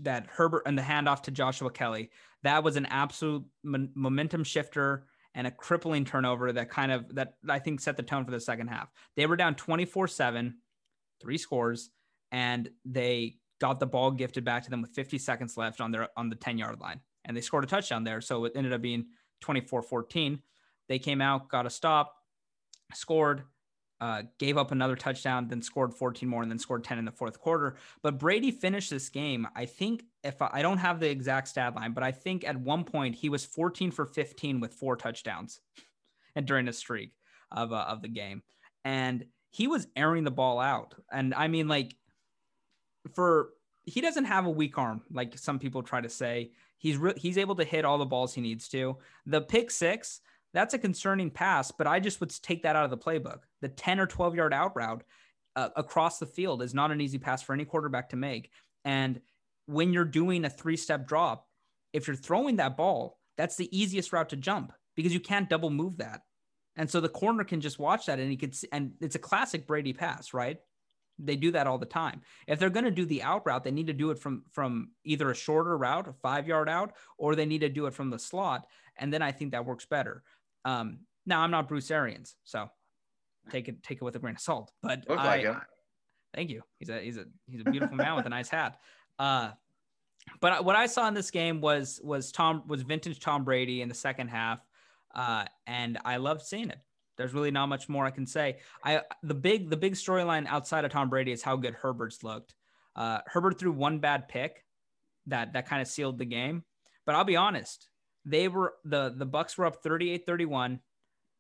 that Herbert and the handoff to Joshua Kelly That was an absolute m- momentum shifter and a crippling turnover that kind of that I think set the tone for the second half. They were down 24-7, three scores, and they got the ball gifted back to them with 50 seconds left on their on the 10-yard line. And they scored a touchdown there. So it ended up being 24-14. They came out, got a stop, scored, uh, gave up another touchdown, then scored 14 more, and then scored 10 in the fourth quarter. But Brady finished this game. I think if I, I don't have the exact stat line, but I think at one point he was 14 for 15 with four touchdowns, <laughs> and during the streak of uh, of the game, and he was airing the ball out. And I mean, like for he doesn't have a weak arm like some people try to say. He's re- he's able to hit all the balls he needs to. The pick six that's a concerning pass, but I just would take that out of the playbook. The 10 or 12 yard out route uh, across the field is not an easy pass for any quarterback to make. And when you're doing a three step drop, if you're throwing that ball, that's the easiest route to jump because you can't double move that. And so the corner can just watch that and he could see, and it's a classic Brady pass, right? They do that all the time. If they're going to do the out route, they need to do it from from either a shorter route, a five yard out, or they need to do it from the slot. And then I think that works better. Um, now I'm not Bruce Arians, so take it take it with a grain of salt. But I, like him. Thank you. He's a he's a he's a beautiful man with a nice hat. Uh, but what I saw in this game was was Tom was vintage Tom Brady in the second half, uh, and I loved seeing it. There's really not much more I can say. I the big the big storyline outside of Tom Brady is how good Herbert's looked. Uh, Herbert threw one bad pick that that kind of sealed the game. But I'll be honest, they were the the Bucks were up 38-31.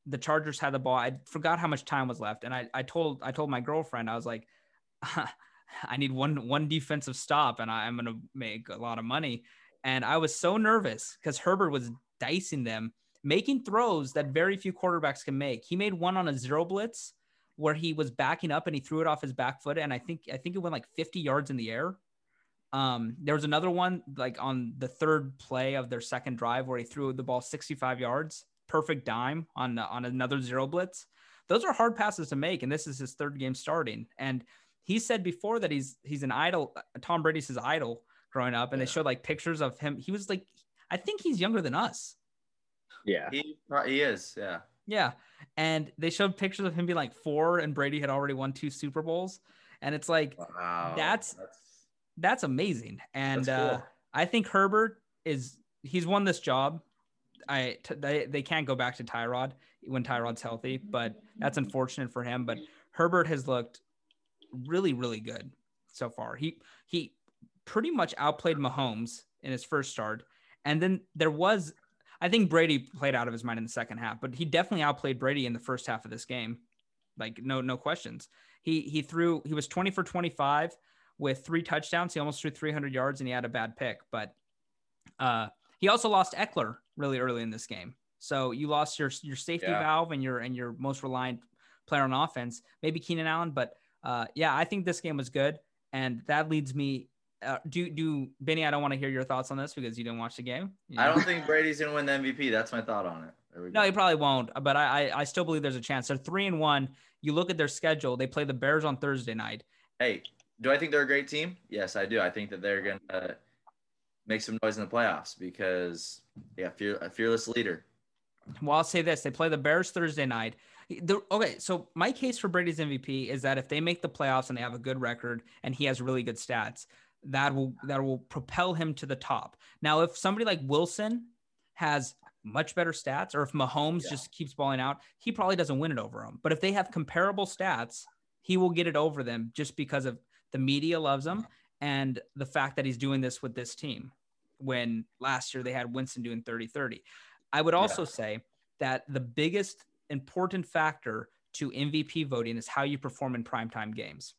The Chargers had the ball. I forgot how much time was left, and I I told I told my girlfriend I was like, <laughs> I need one one defensive stop, and I, I'm gonna make a lot of money. And I was so nervous because Herbert was dicing them, making throws that very few quarterbacks can make. He made one on a zero blitz where he was backing up and he threw it off his back foot, and I think I think it went like 50 yards in the air. Um, there was another one like on the third play of their second drive where he threw the ball 65 yards, perfect dime on on another zero blitz. Those are hard passes to make, and this is his third game starting. And he said before that he's he's an idol. Tom Brady's his idol growing up, and they showed like pictures of him. He was like, I think he's younger than us. Yeah. He he is, yeah. Yeah. And they showed pictures of him being like four, and Brady had already won two Super Bowls. And it's like, Wow. That's- that's amazing. And that's uh. I think Herbert is, he's won this job. I, t- they, they can't go back to Tyrod when Tyrod's healthy, but that's unfortunate for him. But Herbert has looked really, really good so far. He, he pretty much outplayed Mahomes in his first start. And then there was, I think Brady played out of his mind in the second half, but he definitely outplayed Brady in the first half of this game. Like no, no questions. He he threw. He was twenty for twenty five with three touchdowns. He almost threw three hundred yards, and he had a bad pick. But uh, he also lost Ekeler really early in this game. So you lost your your safety Yeah. valve and your and your most reliant player on offense. Maybe Keenan Allen, but uh, yeah, I think this game was good, and that leads me. Uh, do do Benny? I don't want to hear your thoughts on this because you didn't watch the game. You I don't <laughs> think Brady's gonna win the MVP. That's my thought on it. No, he probably won't. But I, I, I still believe there's a chance. They're three and one. You look at their schedule. They play the Bears on Thursday night. Hey, do I think they're a great team? Yes, I do. I think that they're gonna make some noise in the playoffs because yeah, fear, a fearless leader. Well, I'll say this: they play the Bears Thursday night. The, okay, so my case for Brady's MVP is that if they make the playoffs and they have a good record and he has really good stats, that will that will propel him to the top. Now, if somebody like Wilson has much better stats, or if Mahomes Yeah. just keeps balling out, he probably doesn't win it over him. But if they have comparable stats, he will get it over them just because of the media loves him and the fact that he's doing this with this team. When last year they had Winston doing 30 30. I would also say that the biggest important factor to MVP voting is how you perform in primetime games.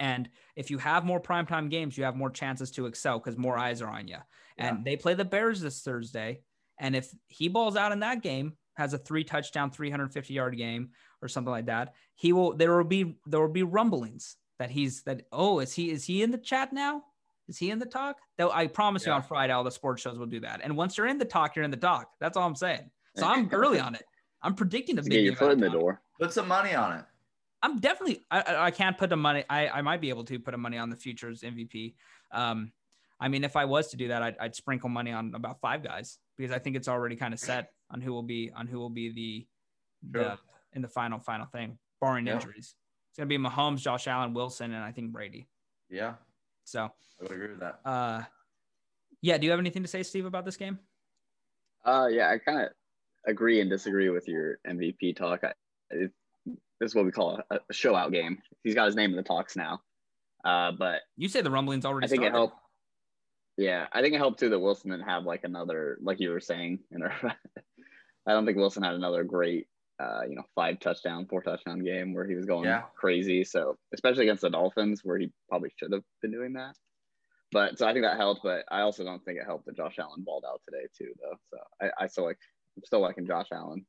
And if you have more primetime games, you have more chances to excel because more eyes are on you. And they play the Bears this Thursday. And if he balls out in that game, has a three touchdown, 350 yard game or something like that, he will there will be there will be rumblings that he's that oh, is he is he in the chat now? Is he in the talk? Though I promise you on Friday, all the sports shows will do that. And once you're in the talk, you're in the talk. That's all I'm saying. So I'm <laughs> early on it. I'm predicting a To big get your foot in the of Tom. door. Put some money on it. I'm definitely. I, I- I can't put the money. I, I might be able to put a money on the futures MVP. Um, I mean, if I was to do that, I'd, I'd sprinkle money on about five guys because I think it's already kind of set on who will be on who will be the, the in the final final thing, barring Yeah. injuries. It's gonna be Mahomes, Josh Allen, Wilson, and I think Brady. Yeah, So, I would agree with that. uh, yeah. Do you have anything to say, Steve, about this game? Uh, yeah, I kind of agree and disagree with your MVP talk. I, it, this is what we call a, a show out game. He's got his name in the talks now. Uh, but You say the rumblings already I think started. it helped. Yeah, I think it helped too that Wilson didn't have like another, like you were saying. In our, <laughs> I don't think Wilson had another great, uh, you know, five touchdown, four touchdown game where he was going Yeah. crazy. So especially against the Dolphins, where he probably should have been doing that. But so I think that helped. But I also don't think it helped that Josh Allen balled out today too, though. So I, I still like, I'm still liking Josh Allen.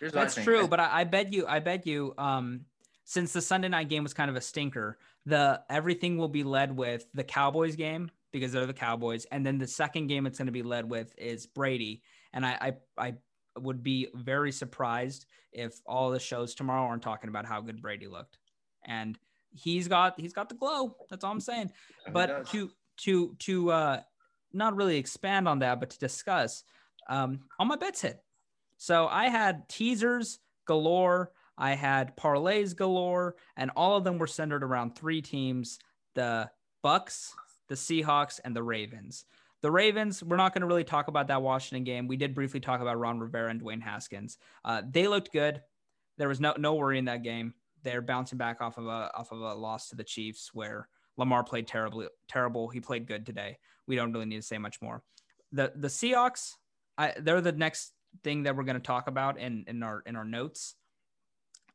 Here's I That's true, I- but I, I bet you, I bet you, um, since the Sunday night game was kind of a stinker, the everything will be led with the Cowboys game because they're the Cowboys, and then the second game it's going to be led with is Brady, and I, I, I would be very surprised if all the shows tomorrow aren't talking about how good Brady looked, and he's got he's got the glow. That's all I'm saying. But to to to uh not really expand on that but to discuss um all my bets hit. So i had teasers galore. I had parlays galore. And all of them were centered around three teams the bucks the seahawks and the ravens the ravens we're not going to really talk about that washington game we did briefly talk about ron rivera and dwayne haskins uh, they looked good there was no no worry in that game they're bouncing back off of a off of a loss to the chiefs where Lamar played terribly, terrible. He played good today. We don't really need to say much more. The the Seahawks, I, they're the next thing that we're going to talk about in in our in our notes,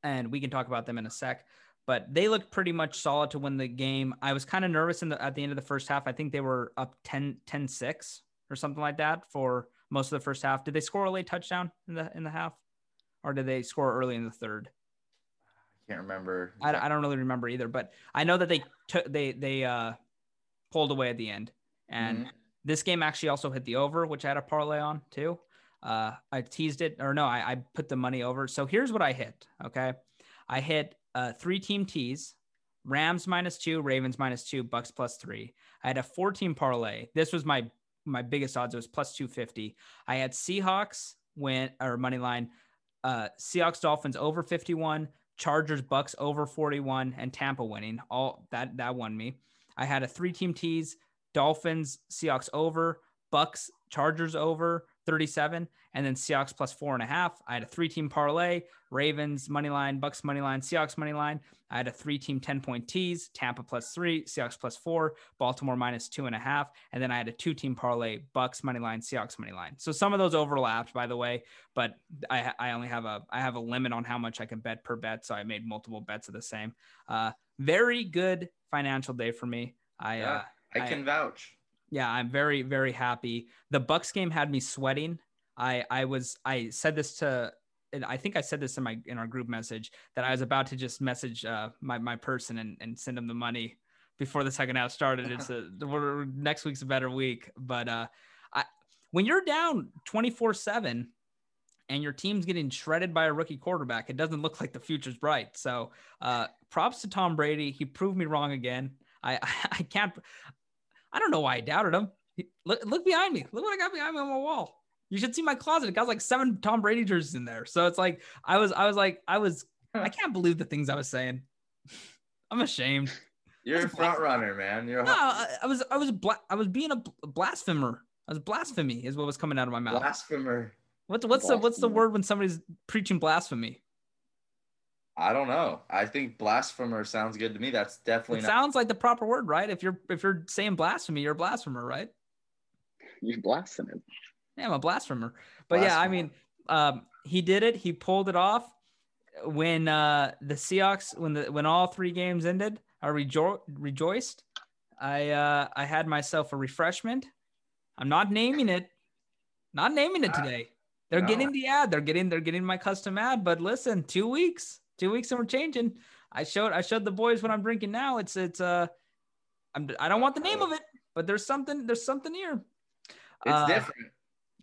and we can talk about them in a sec. But they looked pretty much solid to win the game. I was kind of nervous in the at the end of the first half. I think they were up 10 10-6 or something like that for most of the first half. Did they score a late touchdown in the in the half, or did they score early in the third? I can't remember. I, I don't really remember either, but I know that they took they they uh pulled away at the end, and Mhm. this game actually also hit the over, which I had a parlay on too. Uh, I teased it, or no, I, I put the money over. So here's what I hit. Okay, I hit uh three team teas, Rams minus two, Ravens minus two, Bucks plus three. I had a four team parlay. This was my my biggest odds. It was plus two fifty. I had Seahawks win or money line, uh, Seahawks Dolphins over fifty one. Chargers, Bucks over 41, and Tampa winning. All that that won me. I had a three team tease: Dolphins, Seahawks over, Bucks, Chargers over 37, and then Seahawks plus four and a half. I had a three team parlay: Ravens money line, Bucks money line, Seahawks money line. I had a three team 10 point tease: Tampa plus three, Seahawks plus four, Baltimore minus two and a half, and then I had a two team parlay: Bucks money line, Seahawks money line. So some of those overlapped, by the way but I I only have a I have a limit on how much I can bet per bet, so I made multiple bets of the same. Uh, very good financial day for me. I Yeah. uh, I I- can vouch. Yeah, I'm very very happy. The Bucks game had me sweating. I I was I said this to and I think I said this in my in our group message that I was about to just message uh, my my person and and send him the money before the second half started. It's a next week's a better week, but uh, I when you're down 24 seven and your team's getting shredded by a rookie quarterback, it doesn't look like the future's bright. So, uh, props to Tom Brady. He proved me wrong again. I <laughs> I can't. I don't know why I doubted him. He- Look look behind me. Look what I got behind me on my wall. You should see my closet. It got like seven Tom Brady jerseys in there. So it's like I was I was like I was I can't believe the things I was saying. <laughs> I'm ashamed. You're a front runner, man. You're No, I, I was I was bla- I was being a blasphemer. I was blasphemy is what was coming out of my mouth. blasphemer. What's what's the what's the word when somebody's preaching blasphemy? I don't know. I think blasphemer sounds good to me. That's definitely It not. sounds like the proper word, right? If you're if you're saying blasphemy, you're a blasphemer, right? You blasting it. Yeah, I'm a blasphemer. But yeah, I mean, um, he did it. He pulled it off when uh, the Seahawks when the when all three games ended. I rejo- rejoiced. I uh, I had myself a refreshment. I'm not naming it. Not naming it today. They're no. getting the ad. They're getting they're getting my custom ad. But listen, two weeks, two weeks, and we're changing. I showed I showed the boys what I'm drinking now. It's it's uh, I'm I don't want the name of it, but there's something there's something here. It's Uh, different.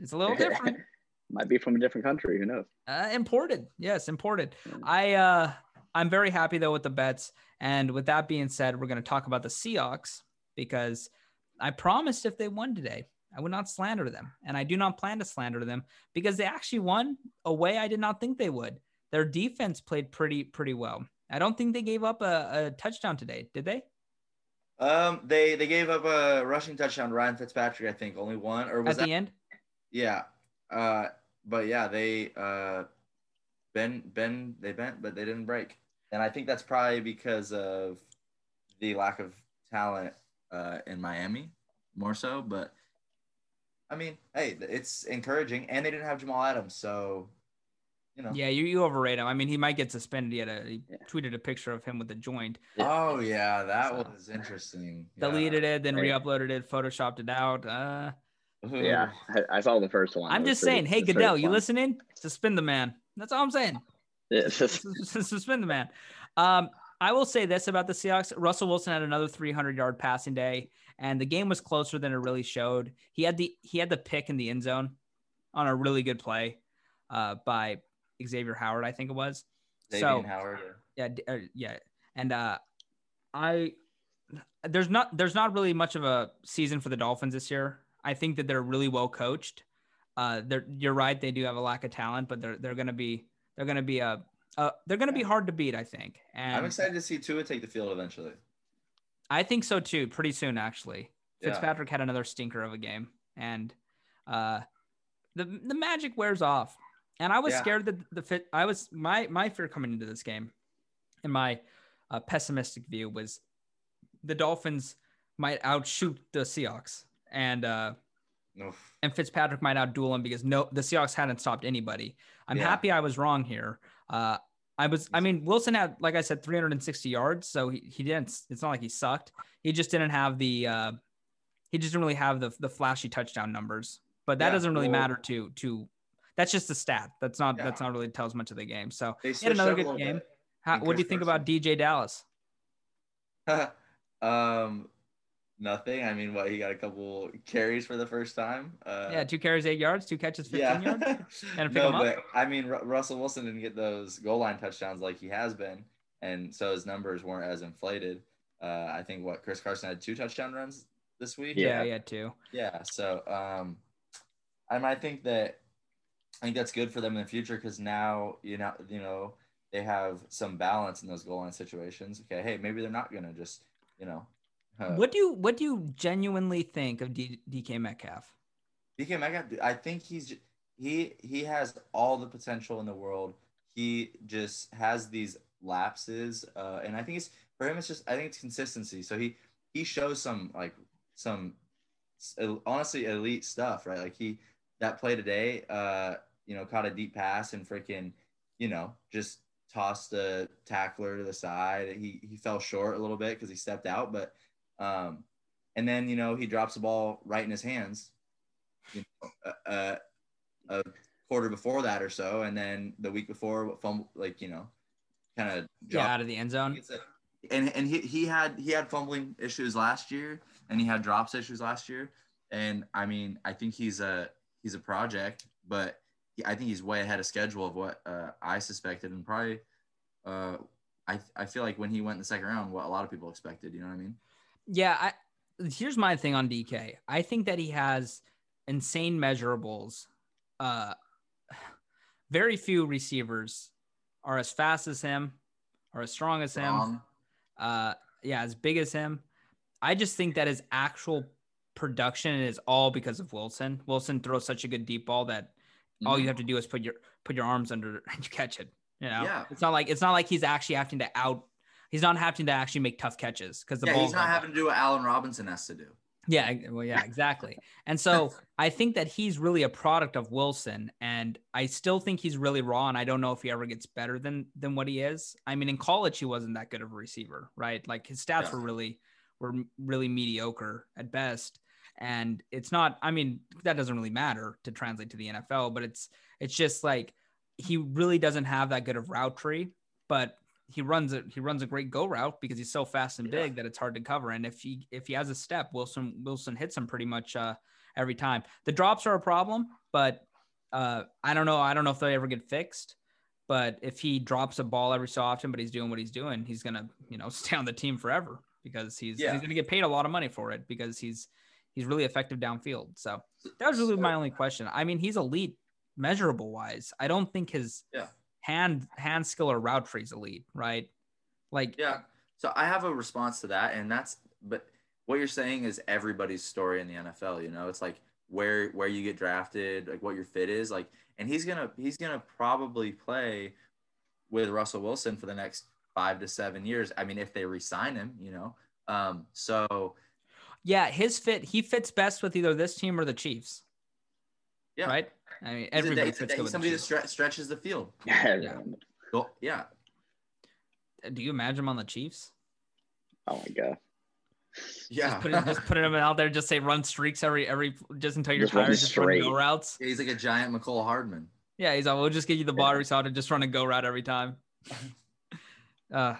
It's a little different. <laughs> Might be from a different country. Who knows? Uh, imported, yes, imported. I uh, I'm very happy though with the bets. And with that being said, we're going to talk about the Seahawks because I promised if they won today, I would not slander them, and I do not plan to slander them because they actually won a way I did not think they would. Their defense played pretty pretty well. I don't think they gave up a, a touchdown today, did they? Um, they they gave up a rushing touchdown. Ryan Fitzpatrick, I think, only one or was At that the end, Yeah. Uh, but yeah, they uh, Ben Ben they bent, but they didn't break, and I think that's probably because of the lack of talent uh, in Miami, more so. But I mean, hey, it's encouraging, and they didn't have Jamal Adams, so you know. yeah, you, you overrate him. I mean, he might get suspended. He had a he Yeah. tweeted a picture of him with a joint, Oh yeah, that So- was interesting. Yeah. deleted it, then Right. re-uploaded it, photoshopped it out. Uh, Yeah, I, I saw the first one. I'm It was just pretty- saying, hey it Goodell, you fun. listening? Suspend the man. That's all I'm saying. Yeah, Suspend the man. Um, I will say this about the Seahawks: Russell Wilson had another 300 yard passing day, and the game was closer than it really showed. He had the he had the pick in the end zone on a really good play uh, by Xavier Howard, I think it was. Xavier so Howard. yeah, d- uh, yeah, and uh, I there's not there's not really much of a season for the Dolphins this year. I think that they're really well coached. Uh, they're you're right, they do have a lack of talent, but they're they're gonna be they're gonna be a uh, they're gonna be hard to beat, I think. And I'm excited to see Tua take the field eventually. I think so too. Pretty soon, actually. Yeah. Fitzpatrick had another stinker of a game, and uh, the the magic wears off. And I was Yeah. scared that the fit. I was my my fear coming into this game, and my uh, pessimistic view was the Dolphins might outshoot the Seahawks, and uh, Oof. and Fitzpatrick might outduel him because no, the Seahawks hadn't stopped anybody. I'm Yeah. happy I was wrong here. Uh, I was, I mean, Wilson had, like I said, 360 yards, so he, he didn't. It's not like he sucked. He just didn't have the, uh, he just didn't really have the the flashy touchdown numbers. But that Yeah, doesn't really well- matter to to. That's just a stat. That's not Yeah. that's not really tells much of the game. So They he had another switched up a good game. How, what do you Chris think about DeeJay Dallas? <laughs> um, nothing. I mean, what he got a couple carries for the first time. Uh, yeah, two carries, eight yards, two catches, 15 yards. <laughs> And pick no, him up? but I mean, Ru- Russell Wilson didn't get those goal line touchdowns like he has been, and so his numbers weren't as inflated. Uh, I think what Chris Carson had two touchdown runs this week. Yeah, Yeah. he had two. Yeah. So, um, I mean, I think that I think that's good for them in the future because now you know you know they have some balance in those goal line situations. Okay, hey, maybe they're not gonna just you know. Uh, What do you what do you genuinely think of D, DK Metcalf? DK Metcalf, I think he's he he has all the potential in the world. He just has these lapses, uh, and I think it's for him. It's just I think it's consistency. So he he shows some like some honestly elite stuff, right? Like he that play today, uh, you know, caught a deep pass and freaking, you know, just tossed a tackler to the side. He he fell short a little bit because he stepped out, but um, and then you know he drops the ball right in his hands you know, a, a, quarter before that or so, and then the week before, fumble, like you know, kind of Yeah, out of the end zone. And and he, he had he had fumbling issues last year, and he had drops issues last year, and I mean I think he's a he's a project, but he, I think he's way ahead of schedule of what uh, I suspected, and probably uh, I I feel like when he went in the second round, what a lot of people expected. You know what I mean? Yeah, I here's my thing on DK. I think that he has insane measurables. Uh very few receivers are as fast as him or as strong as him. Wrong. Uh yeah, as big as him. I just think that his actual production is all because of Wilson. Wilson throws such a good deep ball that all you Mhm. have to do is put your put your arms under <laughs> and you catch it. You know, Yeah. it's not like it's not like he's actually having to out. He's not having to actually make tough catches because the yeah, he's not having to do what Allen Robinson has to do. yeah, well, yeah, exactly. And so <laughs> I think that he's really a product of Wilson, and I still think he's really raw. And I don't know if he ever gets better than than what he is. I mean, in college he wasn't that good of a receiver, right? Like his stats Yeah. were really were really mediocre at best. And it's not. I mean, that doesn't really matter to translate to the NFL, but it's it's just like he really doesn't have that good of route tree, but he runs a he runs a great go route because he's so fast and Yeah. big that it's hard to cover. And if he if he has a step, Wilson Wilson hits him pretty much uh, every time. The drops are a problem, but uh, I don't know. I don't know if they ever get fixed. But if he drops a ball every so often, but he's doing what he's doing, he's gonna you know <laughs> stay on the team forever because he's Yeah. he's gonna get paid a lot of money for it because he's He's really effective downfield. So that was really my only question. I mean, he's elite measurable wise. I don't think his Yeah. hand hand skill or route tree is elite, right? Like Yeah. So I have a response to that, and that's but what you're saying is everybody's story in the NFL. You know, it's like where where you get drafted, like what your fit is, like, and he's gonna he's gonna probably play with Russell Wilson for the next five to seven years. I mean, if they re-sign him, you know. Um, so yeah, his fit he fits best with either this team or the Chiefs. Yeah. Right? I mean he's, a, everybody he's, a- fits good he's with the somebody that stre- stretches the field. yeah. Go, yeah, Do you imagine him on the Chiefs? Oh my god. yeah. Just putting, just putting him out there, just say run streaks every every just until you're Just run tired, just run go routes. Yeah, he's like a giant Mecole Hardman. Yeah, he's like, we'll just give you the ball Yeah. route to just run a go route every time. <laughs> uh,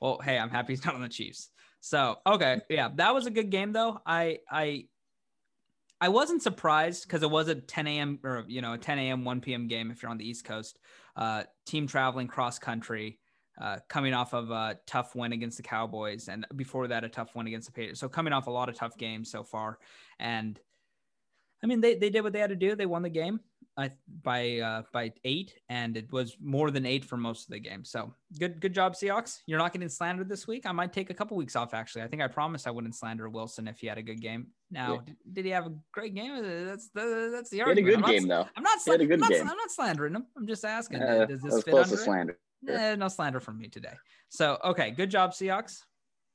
well, hey, I'm happy he's not on the Chiefs. So okay, yeah, that was a good game though. I I I wasn't surprised because it was a 10 a.m. or you know a 10 a.m. 1 p.m. game if you're on the East Coast. Uh, team traveling cross country, uh, coming off of a tough win against the Cowboys, and before that a tough win against the Patriots. So coming off a lot of tough games so far, and I mean they they did what they had to do. They won the game uh, by uh, by eight, and it was more than eight for most of the game. So good good job, Seahawks. You're not getting slandered this week. I might take a couple weeks off. Actually, I think I promised I wouldn't slander Wilson if he had a good game. Now, Yeah. did, did he have a great game? Uh, That's the that's the He had a good I'm not- game though. I'm not. He had a good I'm, not game. I'm not slandering him. I'm just asking. Uh, does this fit under slander. Eh, no slander from me today. So okay, good job, Seahawks.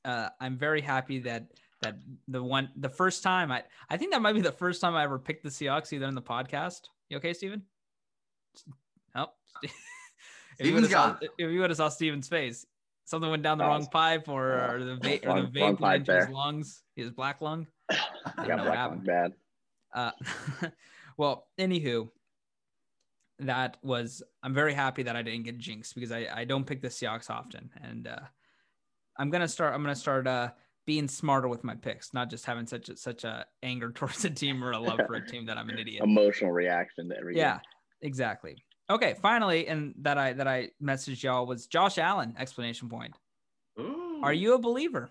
Uh, I'm very happy that that the one the first time I I think that might be the first time I ever picked the Seahawks either in the podcast. You okay, Steven? Oh, <laughs> <laughs> if you would have saw, gone. if you would have saw Steven's face, something went down the Oh, wrong pipe or, or the vape or the wrong vape went pipe into his lungs, his black lung. <laughs> I don't got know what black happened. bad. Uh, well, anywho, that was I'm very happy that I didn't get jinxed because I, I don't pick the Seahawks often, and uh, I'm gonna start I'm gonna start uh, being smarter with my picks, not just having such a, such a anger <laughs> towards a team or a love for a <laughs> team that I'm an idiot. Emotional reaction to every Yeah, game. exactly. Okay, finally, and that I that I messaged y'all was Josh Allen explanation point. Ooh. Are you a believer?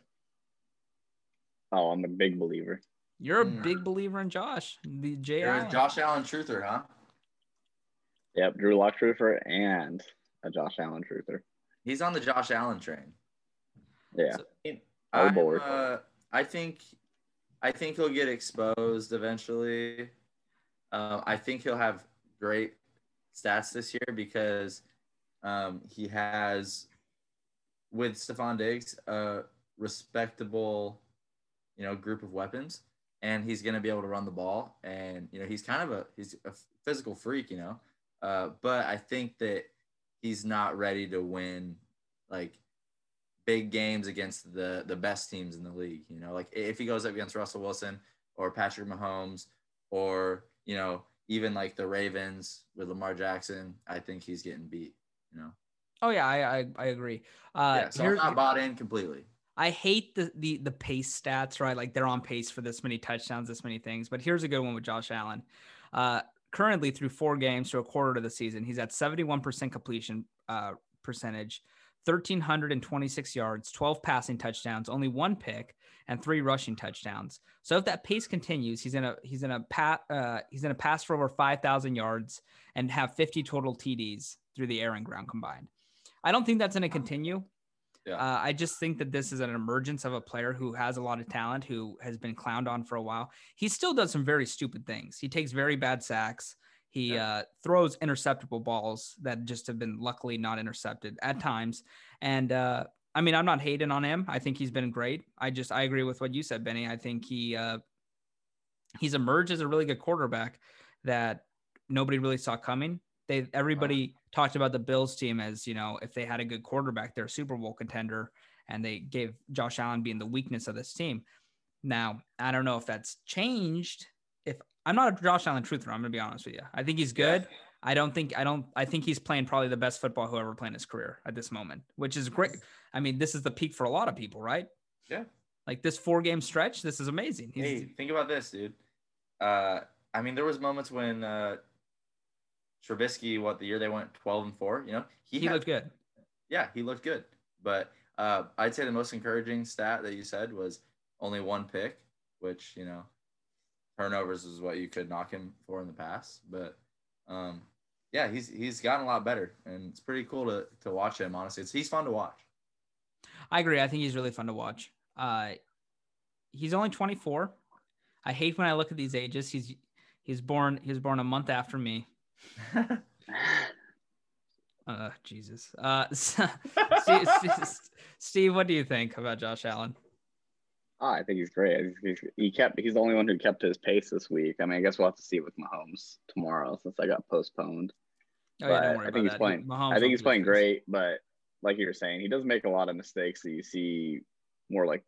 Oh, I'm a big believer. You're a Hmm. big believer in Josh, the J. You're a Josh Allen truther, huh? Yep, Drew Lock truther and a Josh Allen truther. He's on the Josh Allen train. Yeah. So- I'm, boy. uh, I think, I think he'll get exposed eventually. Um, I think he'll have great stats this year because um, he has, with Stefon Diggs, a respectable, you know, group of weapons, and he's going to be able to run the ball. And you know, he's kind of a he's a physical freak, you know. Uh, but I think that he's not ready to win like big games against the the best teams in the league. You know, like if he goes up against Russell Wilson or Patrick Mahomes or you know even like the Ravens with Lamar Jackson, I think he's getting beat. You know, Oh yeah, I I, I agree. Uh, yeah. So I'm not bought in completely. I hate the, the the pace stats, right? Like they're on pace for this many touchdowns, this many things. But here's a good one with Josh Allen. Uh, currently, through four games to a quarter of the season, he's at 71% completion uh, percentage, 1,326 yards, 12 passing touchdowns, only one pick, and three rushing touchdowns. So if that pace continues, he's in a he's in a pat uh, he's in a pass for over 5,000 yards and have 50 total TDs through the air and ground combined. I don't think that's going to continue. Yeah. Uh, I just think that this is an emergence of a player who has a lot of talent, who has been clowned on for a while. He still does some very stupid things. He takes very bad sacks. He Yeah. uh, throws interceptable balls that just have been luckily not intercepted at times. And uh, I mean, I'm not hating on him. I think he's been great. I just I agree with what you said, Benny. I think he uh, he's emerged as a really good quarterback that nobody really saw coming. They everybody talked about the Bills team as you know if they had a good quarterback, they're a Super Bowl contender, and they gave Josh Allen being the weakness of this team. Now I don't know if that's changed. I'm not a Josh Allen truther, I'm gonna be honest with you. I think he's good. Yeah. I don't think I don't I think he's playing probably the best football who ever played in his career at this moment, which is great. I mean, this is the peak for a lot of people, right? Yeah. Like this four game stretch, this is amazing. He's, Hey, think about this, dude. Uh, I mean, there was moments when uh, Trubisky, what the year they went twelve and four, you know, he, had- looked good. yeah, he looked good. But uh, I'd say the most encouraging stat that you said was only one pick, which you know, turnovers is what you could knock him for in the past. But um, yeah, he's he's gotten a lot better, and it's pretty cool to to watch him. Honestly, it's he's fun to watch. I agree. I think he's really fun to watch. Uh, he's only 24. I hate when I look at these ages. He's he's born he was born a month after me. <laughs> Uh, Jesus. Uh, <laughs> Steve, <laughs> Steve, what do you think about Josh Allen? Oh, I think he's great. He's, he kept. He's the only one who kept his pace this week. I mean, I guess we'll have to see with Mahomes tomorrow since I got postponed. Oh, yeah, don't worry I think he's that. playing. Mahomes I think he's playing great, but like you were saying, he does make a lot of mistakes that you see more like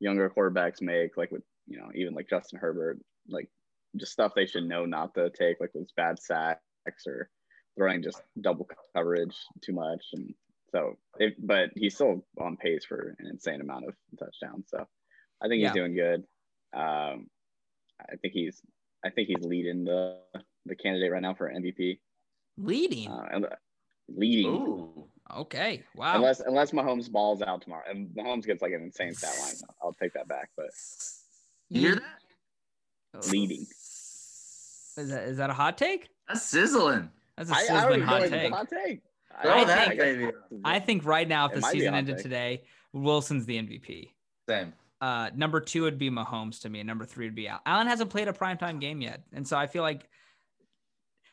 younger quarterbacks make, like with you know even like Justin Herbert, like just stuff they should know not to take, like those bad sacks or throwing just double coverage too much, and so it, but he's still on pace for an insane amount of touchdowns. So I think he's yeah. doing good. Um, I think he's I think he's leading the the candidate right now for MVP. Leading. Uh, leading. Ooh. Okay. Wow. Unless unless Mahomes balls out tomorrow and Mahomes gets like an insane stat line, I'll take that back. But you hear that? Leading. Is that is that a hot take? That's sizzling. That's a sizzling hot take. hot take. I, I, think, I think right now, if the season ended take. today, Wilson's the MVP. Same. Uh, number two would be Mahomes to me. Number three would be Al. Allen hasn't played a primetime game yet, and so I feel like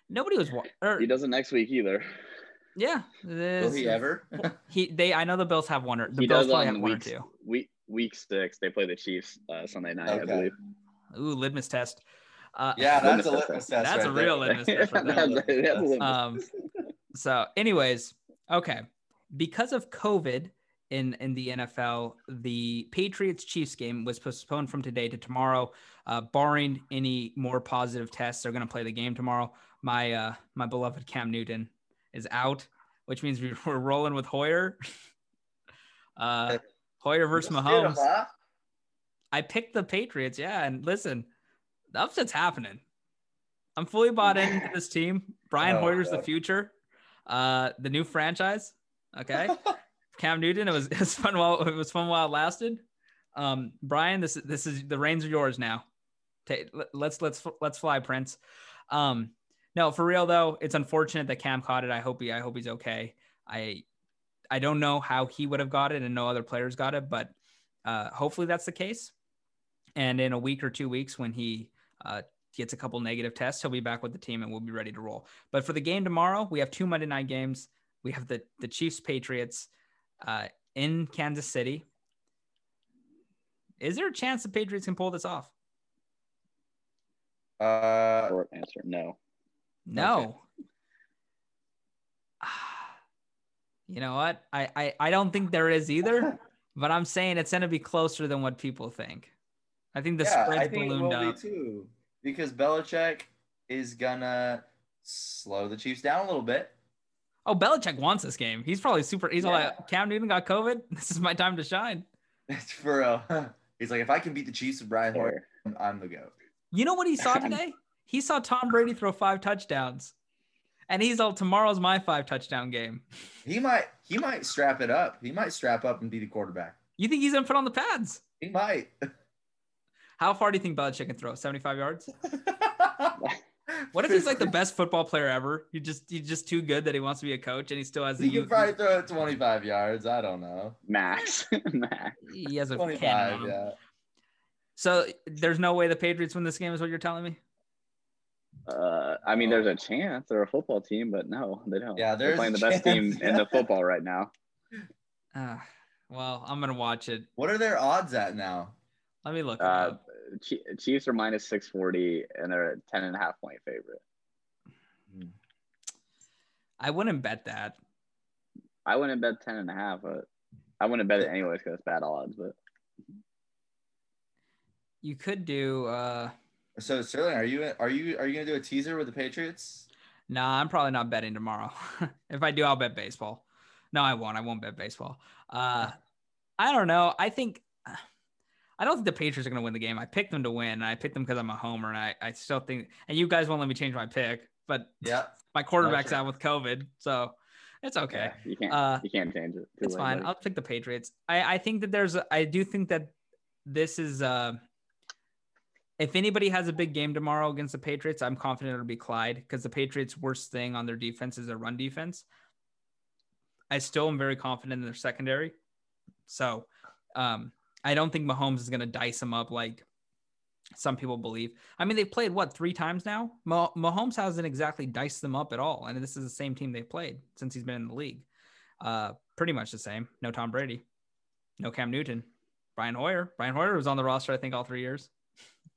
nobody was. Or, he doesn't next week either. Yeah. Will he ever? <laughs> he they I know the Bills have one or the he Bills probably have week, one or two. Week week six, they play the Chiefs uh, Sunday night, okay. I believe. Ooh, litmus test. Uh, yeah, that's a litmus test. That's right a real litmus test. Right <laughs> um, so, anyways, okay, because of COVID in in the NFL, the Patriots Chiefs game was postponed from today to tomorrow. Uh, barring any more positive tests, they're going to play the game tomorrow. My uh, my beloved Cam Newton is out, which means <laughs> we're rolling with Hoyer. <laughs> uh, Hoyer versus Mahomes. I picked the Patriots, yeah. And listen, the upset's happening. I'm fully bought <laughs> into this team. Brian oh, Hoyer's God. the future, uh, the new franchise. Okay, Cam Newton. It was <laughs> it was fun while it was fun while it lasted. Um, Brian, this this is the reins are yours now. Take, let's let's let's fly, Prince. Um, no, for real though, it's unfortunate that Cam caught it. I hope he I hope he's okay. I I don't know how he would have got it and no other players got it, but uh, hopefully that's the case. And in a week or two weeks, when he uh, gets a couple negative tests, he'll be back with the team and we'll be ready to roll. But for the game tomorrow, we have two Monday night games. We have the the Chiefs Patriots uh, in Kansas City. Is there a chance the Patriots can pull this off? Uh, Short answer: No. No. Okay. <sighs> You know what? I, I, I don't think there is either, <laughs> but I'm saying it's going to be closer than what people think. I think the yeah, spread's I think ballooned up. too, because Belichick is gonna slow the Chiefs down a little bit. Oh, Belichick wants this game. He's probably super. He's yeah. like, Cam Newton got COVID. <laughs> This is my time to shine. It's for real. <laughs> He's like, if I can beat the Chiefs with Brian Hoyer, I'm the goat. You know what he saw <laughs> today? He saw Tom Brady throw five touchdowns. And he's all tomorrow's my five touchdown game. He might he might strap it up. He might strap up and be the quarterback. You think he's gonna put on the pads? He might. How far do you think Belichick can throw? 75 yards? What if he's like the best football player ever? He just he's just too good that he wants to be a coach and he still has the He can probably throw it 25 yards. I don't know. Max. <laughs> Max. He has a 25, yeah. So there's no way the Patriots win this game, is what you're telling me? Uh, I mean, there's a chance they're a football team, but no, they don't. Yeah, they're playing the best team in the <laughs> football right now. Uh, well, I'm gonna watch it. What are their odds at now? Let me look. Uh, Chiefs are minus 640, and they're a 10 and a half point favorite. Hmm. I wouldn't bet that. I wouldn't bet 10 and a half, but I wouldn't bet it anyways because it's bad odds. But you could do. uh so Sterling, are you are you are you gonna do a teaser with the Patriots? No, nah, I'm probably not betting tomorrow. <laughs> if I do, I'll bet baseball. No, I won't. I won't bet baseball. Uh, I don't know. I think I don't think the Patriots are going to win the game. I picked them to win. And I picked them because I'm a homer, and I, I still think. And you guys won't let me change my pick, but yeah, <laughs> my quarterback's out with COVID, so it's okay. Yeah, you can't. Uh, you can't change it. It's fine. I'll pick the Patriots. I I think that there's. I do think that this is. uh if anybody has a big game tomorrow against the Patriots, I'm confident it'll be Clyde because the Patriots' worst thing on their defense is their run defense. I still am very confident in their secondary. So um, I don't think Mahomes is going to dice them up like some people believe. I mean, they've played what three times now. Mahomes hasn't exactly diced them up at all, and this is the same team they've played since he's been in the league. Uh, pretty much the same. No Tom Brady, no Cam Newton, Brian Hoyer. Brian Hoyer was on the roster, I think, all three years.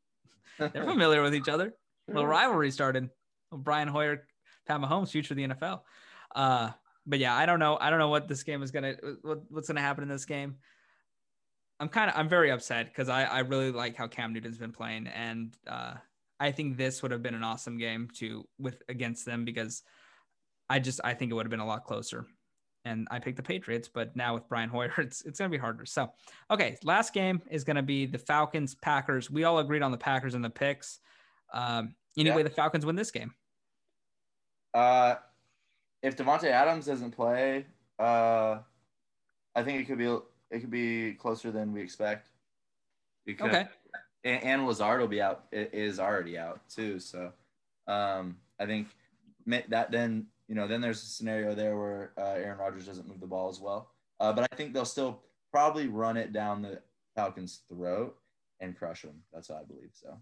<laughs> They're familiar with each other. A little rivalry started. Brian Hoyer, Pat Mahomes, future of the NFL. Uh, but yeah, I don't know. I don't know what this game is gonna what, what's gonna happen in this game. I'm kind of I'm very upset because I I really like how Cam Newton's been playing, and uh, I think this would have been an awesome game to with against them because I just I think it would have been a lot closer. And I picked the Patriots, but now with Brian Hoyer, <laughs> it's it's gonna be harder. So, okay, last game is gonna be the Falcons Packers. We all agreed on the Packers and the picks. Um, anyway, yeah. the Falcons win this game. Uh, if Davante Adams doesn't play, uh, I think it could be it could be closer than we expect. Because, okay. And, and Lazard will be out. It is already out too. So, um, I think that then you know then there's a scenario there where uh, Aaron Rodgers doesn't move the ball as well. Uh, but I think they'll still probably run it down the Falcons' throat and crush them. That's what I believe. So.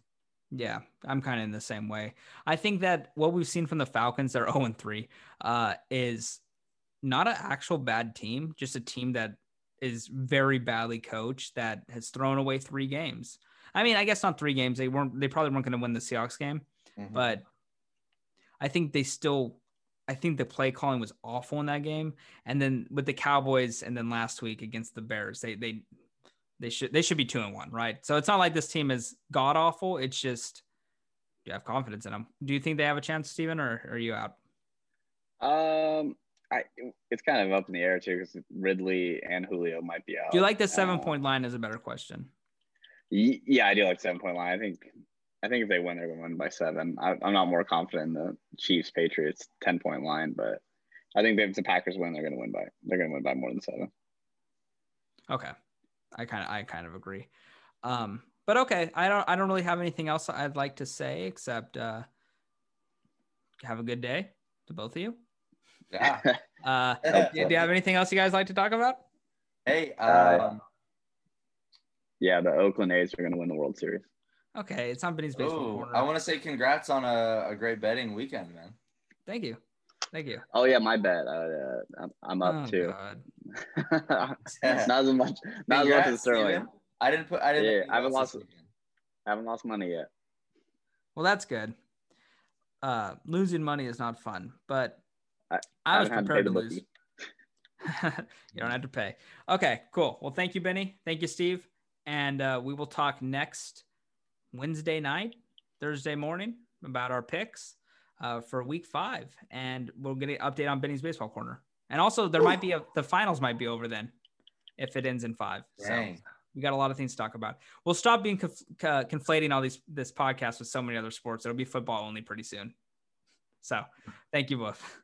Yeah, I'm kind of in the same way. I think that what we've seen from the Falcons, they're 0 3, uh, is not an actual bad team, just a team that is very badly coached that has thrown away three games. I mean, I guess not three games. They weren't. They probably weren't going to win the Seahawks game, mm-hmm. but I think they still. I think the play calling was awful in that game, and then with the Cowboys, and then last week against the Bears, they they they should they should be two and one, right? So it's not like this team is god awful. It's just you have confidence in them. Do you think they have a chance, Stephen, or, or are you out? Um, I it's kind of up in the air too because Ridley and Julio might be out. Do you like the seven uh, point line? Is a better question. Yeah, I do like seven point line. I think I think if they win, they're going to win by seven. I, am not more confident in the Chiefs Patriots ten point line, but I think if the Packers win, they're going to win by they're going to win by more than seven. Okay, I kind of I kind of agree. Um, but okay, I don't I don't really have anything else I'd like to say except uh, have a good day to both of you. Yeah. <laughs> uh, do, do, you have anything else you guys like to talk about? Hey, uh, um, yeah, the Oakland A's are going to win the World Series. Okay, it's on Benny's baseball corner. I want to say congrats on a, a great betting weekend, man. Thank you. Thank you. Oh yeah, my bet. Uh, I'm, I'm up oh, too. <laughs> not as much. Not as much as Sterling. I didn't put. I didn't. Yeah, I haven't lost. I haven't lost money yet. Well, that's good. Uh, losing money is not fun, but I, I was prepared to, to lose. <laughs> you don't have to pay. Okay, cool. Well, thank you, Benny. Thank you, Steve. And uh, we will talk next Wednesday night, Thursday morning about our picks uh, for week five. And we'll get an update on Benny's baseball corner. And also, there Ooh. might be a, the finals might be over then if it ends in five. Dang. So we got a lot of things to talk about. We'll stop being conf- uh, conflating all these this podcast with so many other sports. It'll be football only pretty soon. So, thank you both.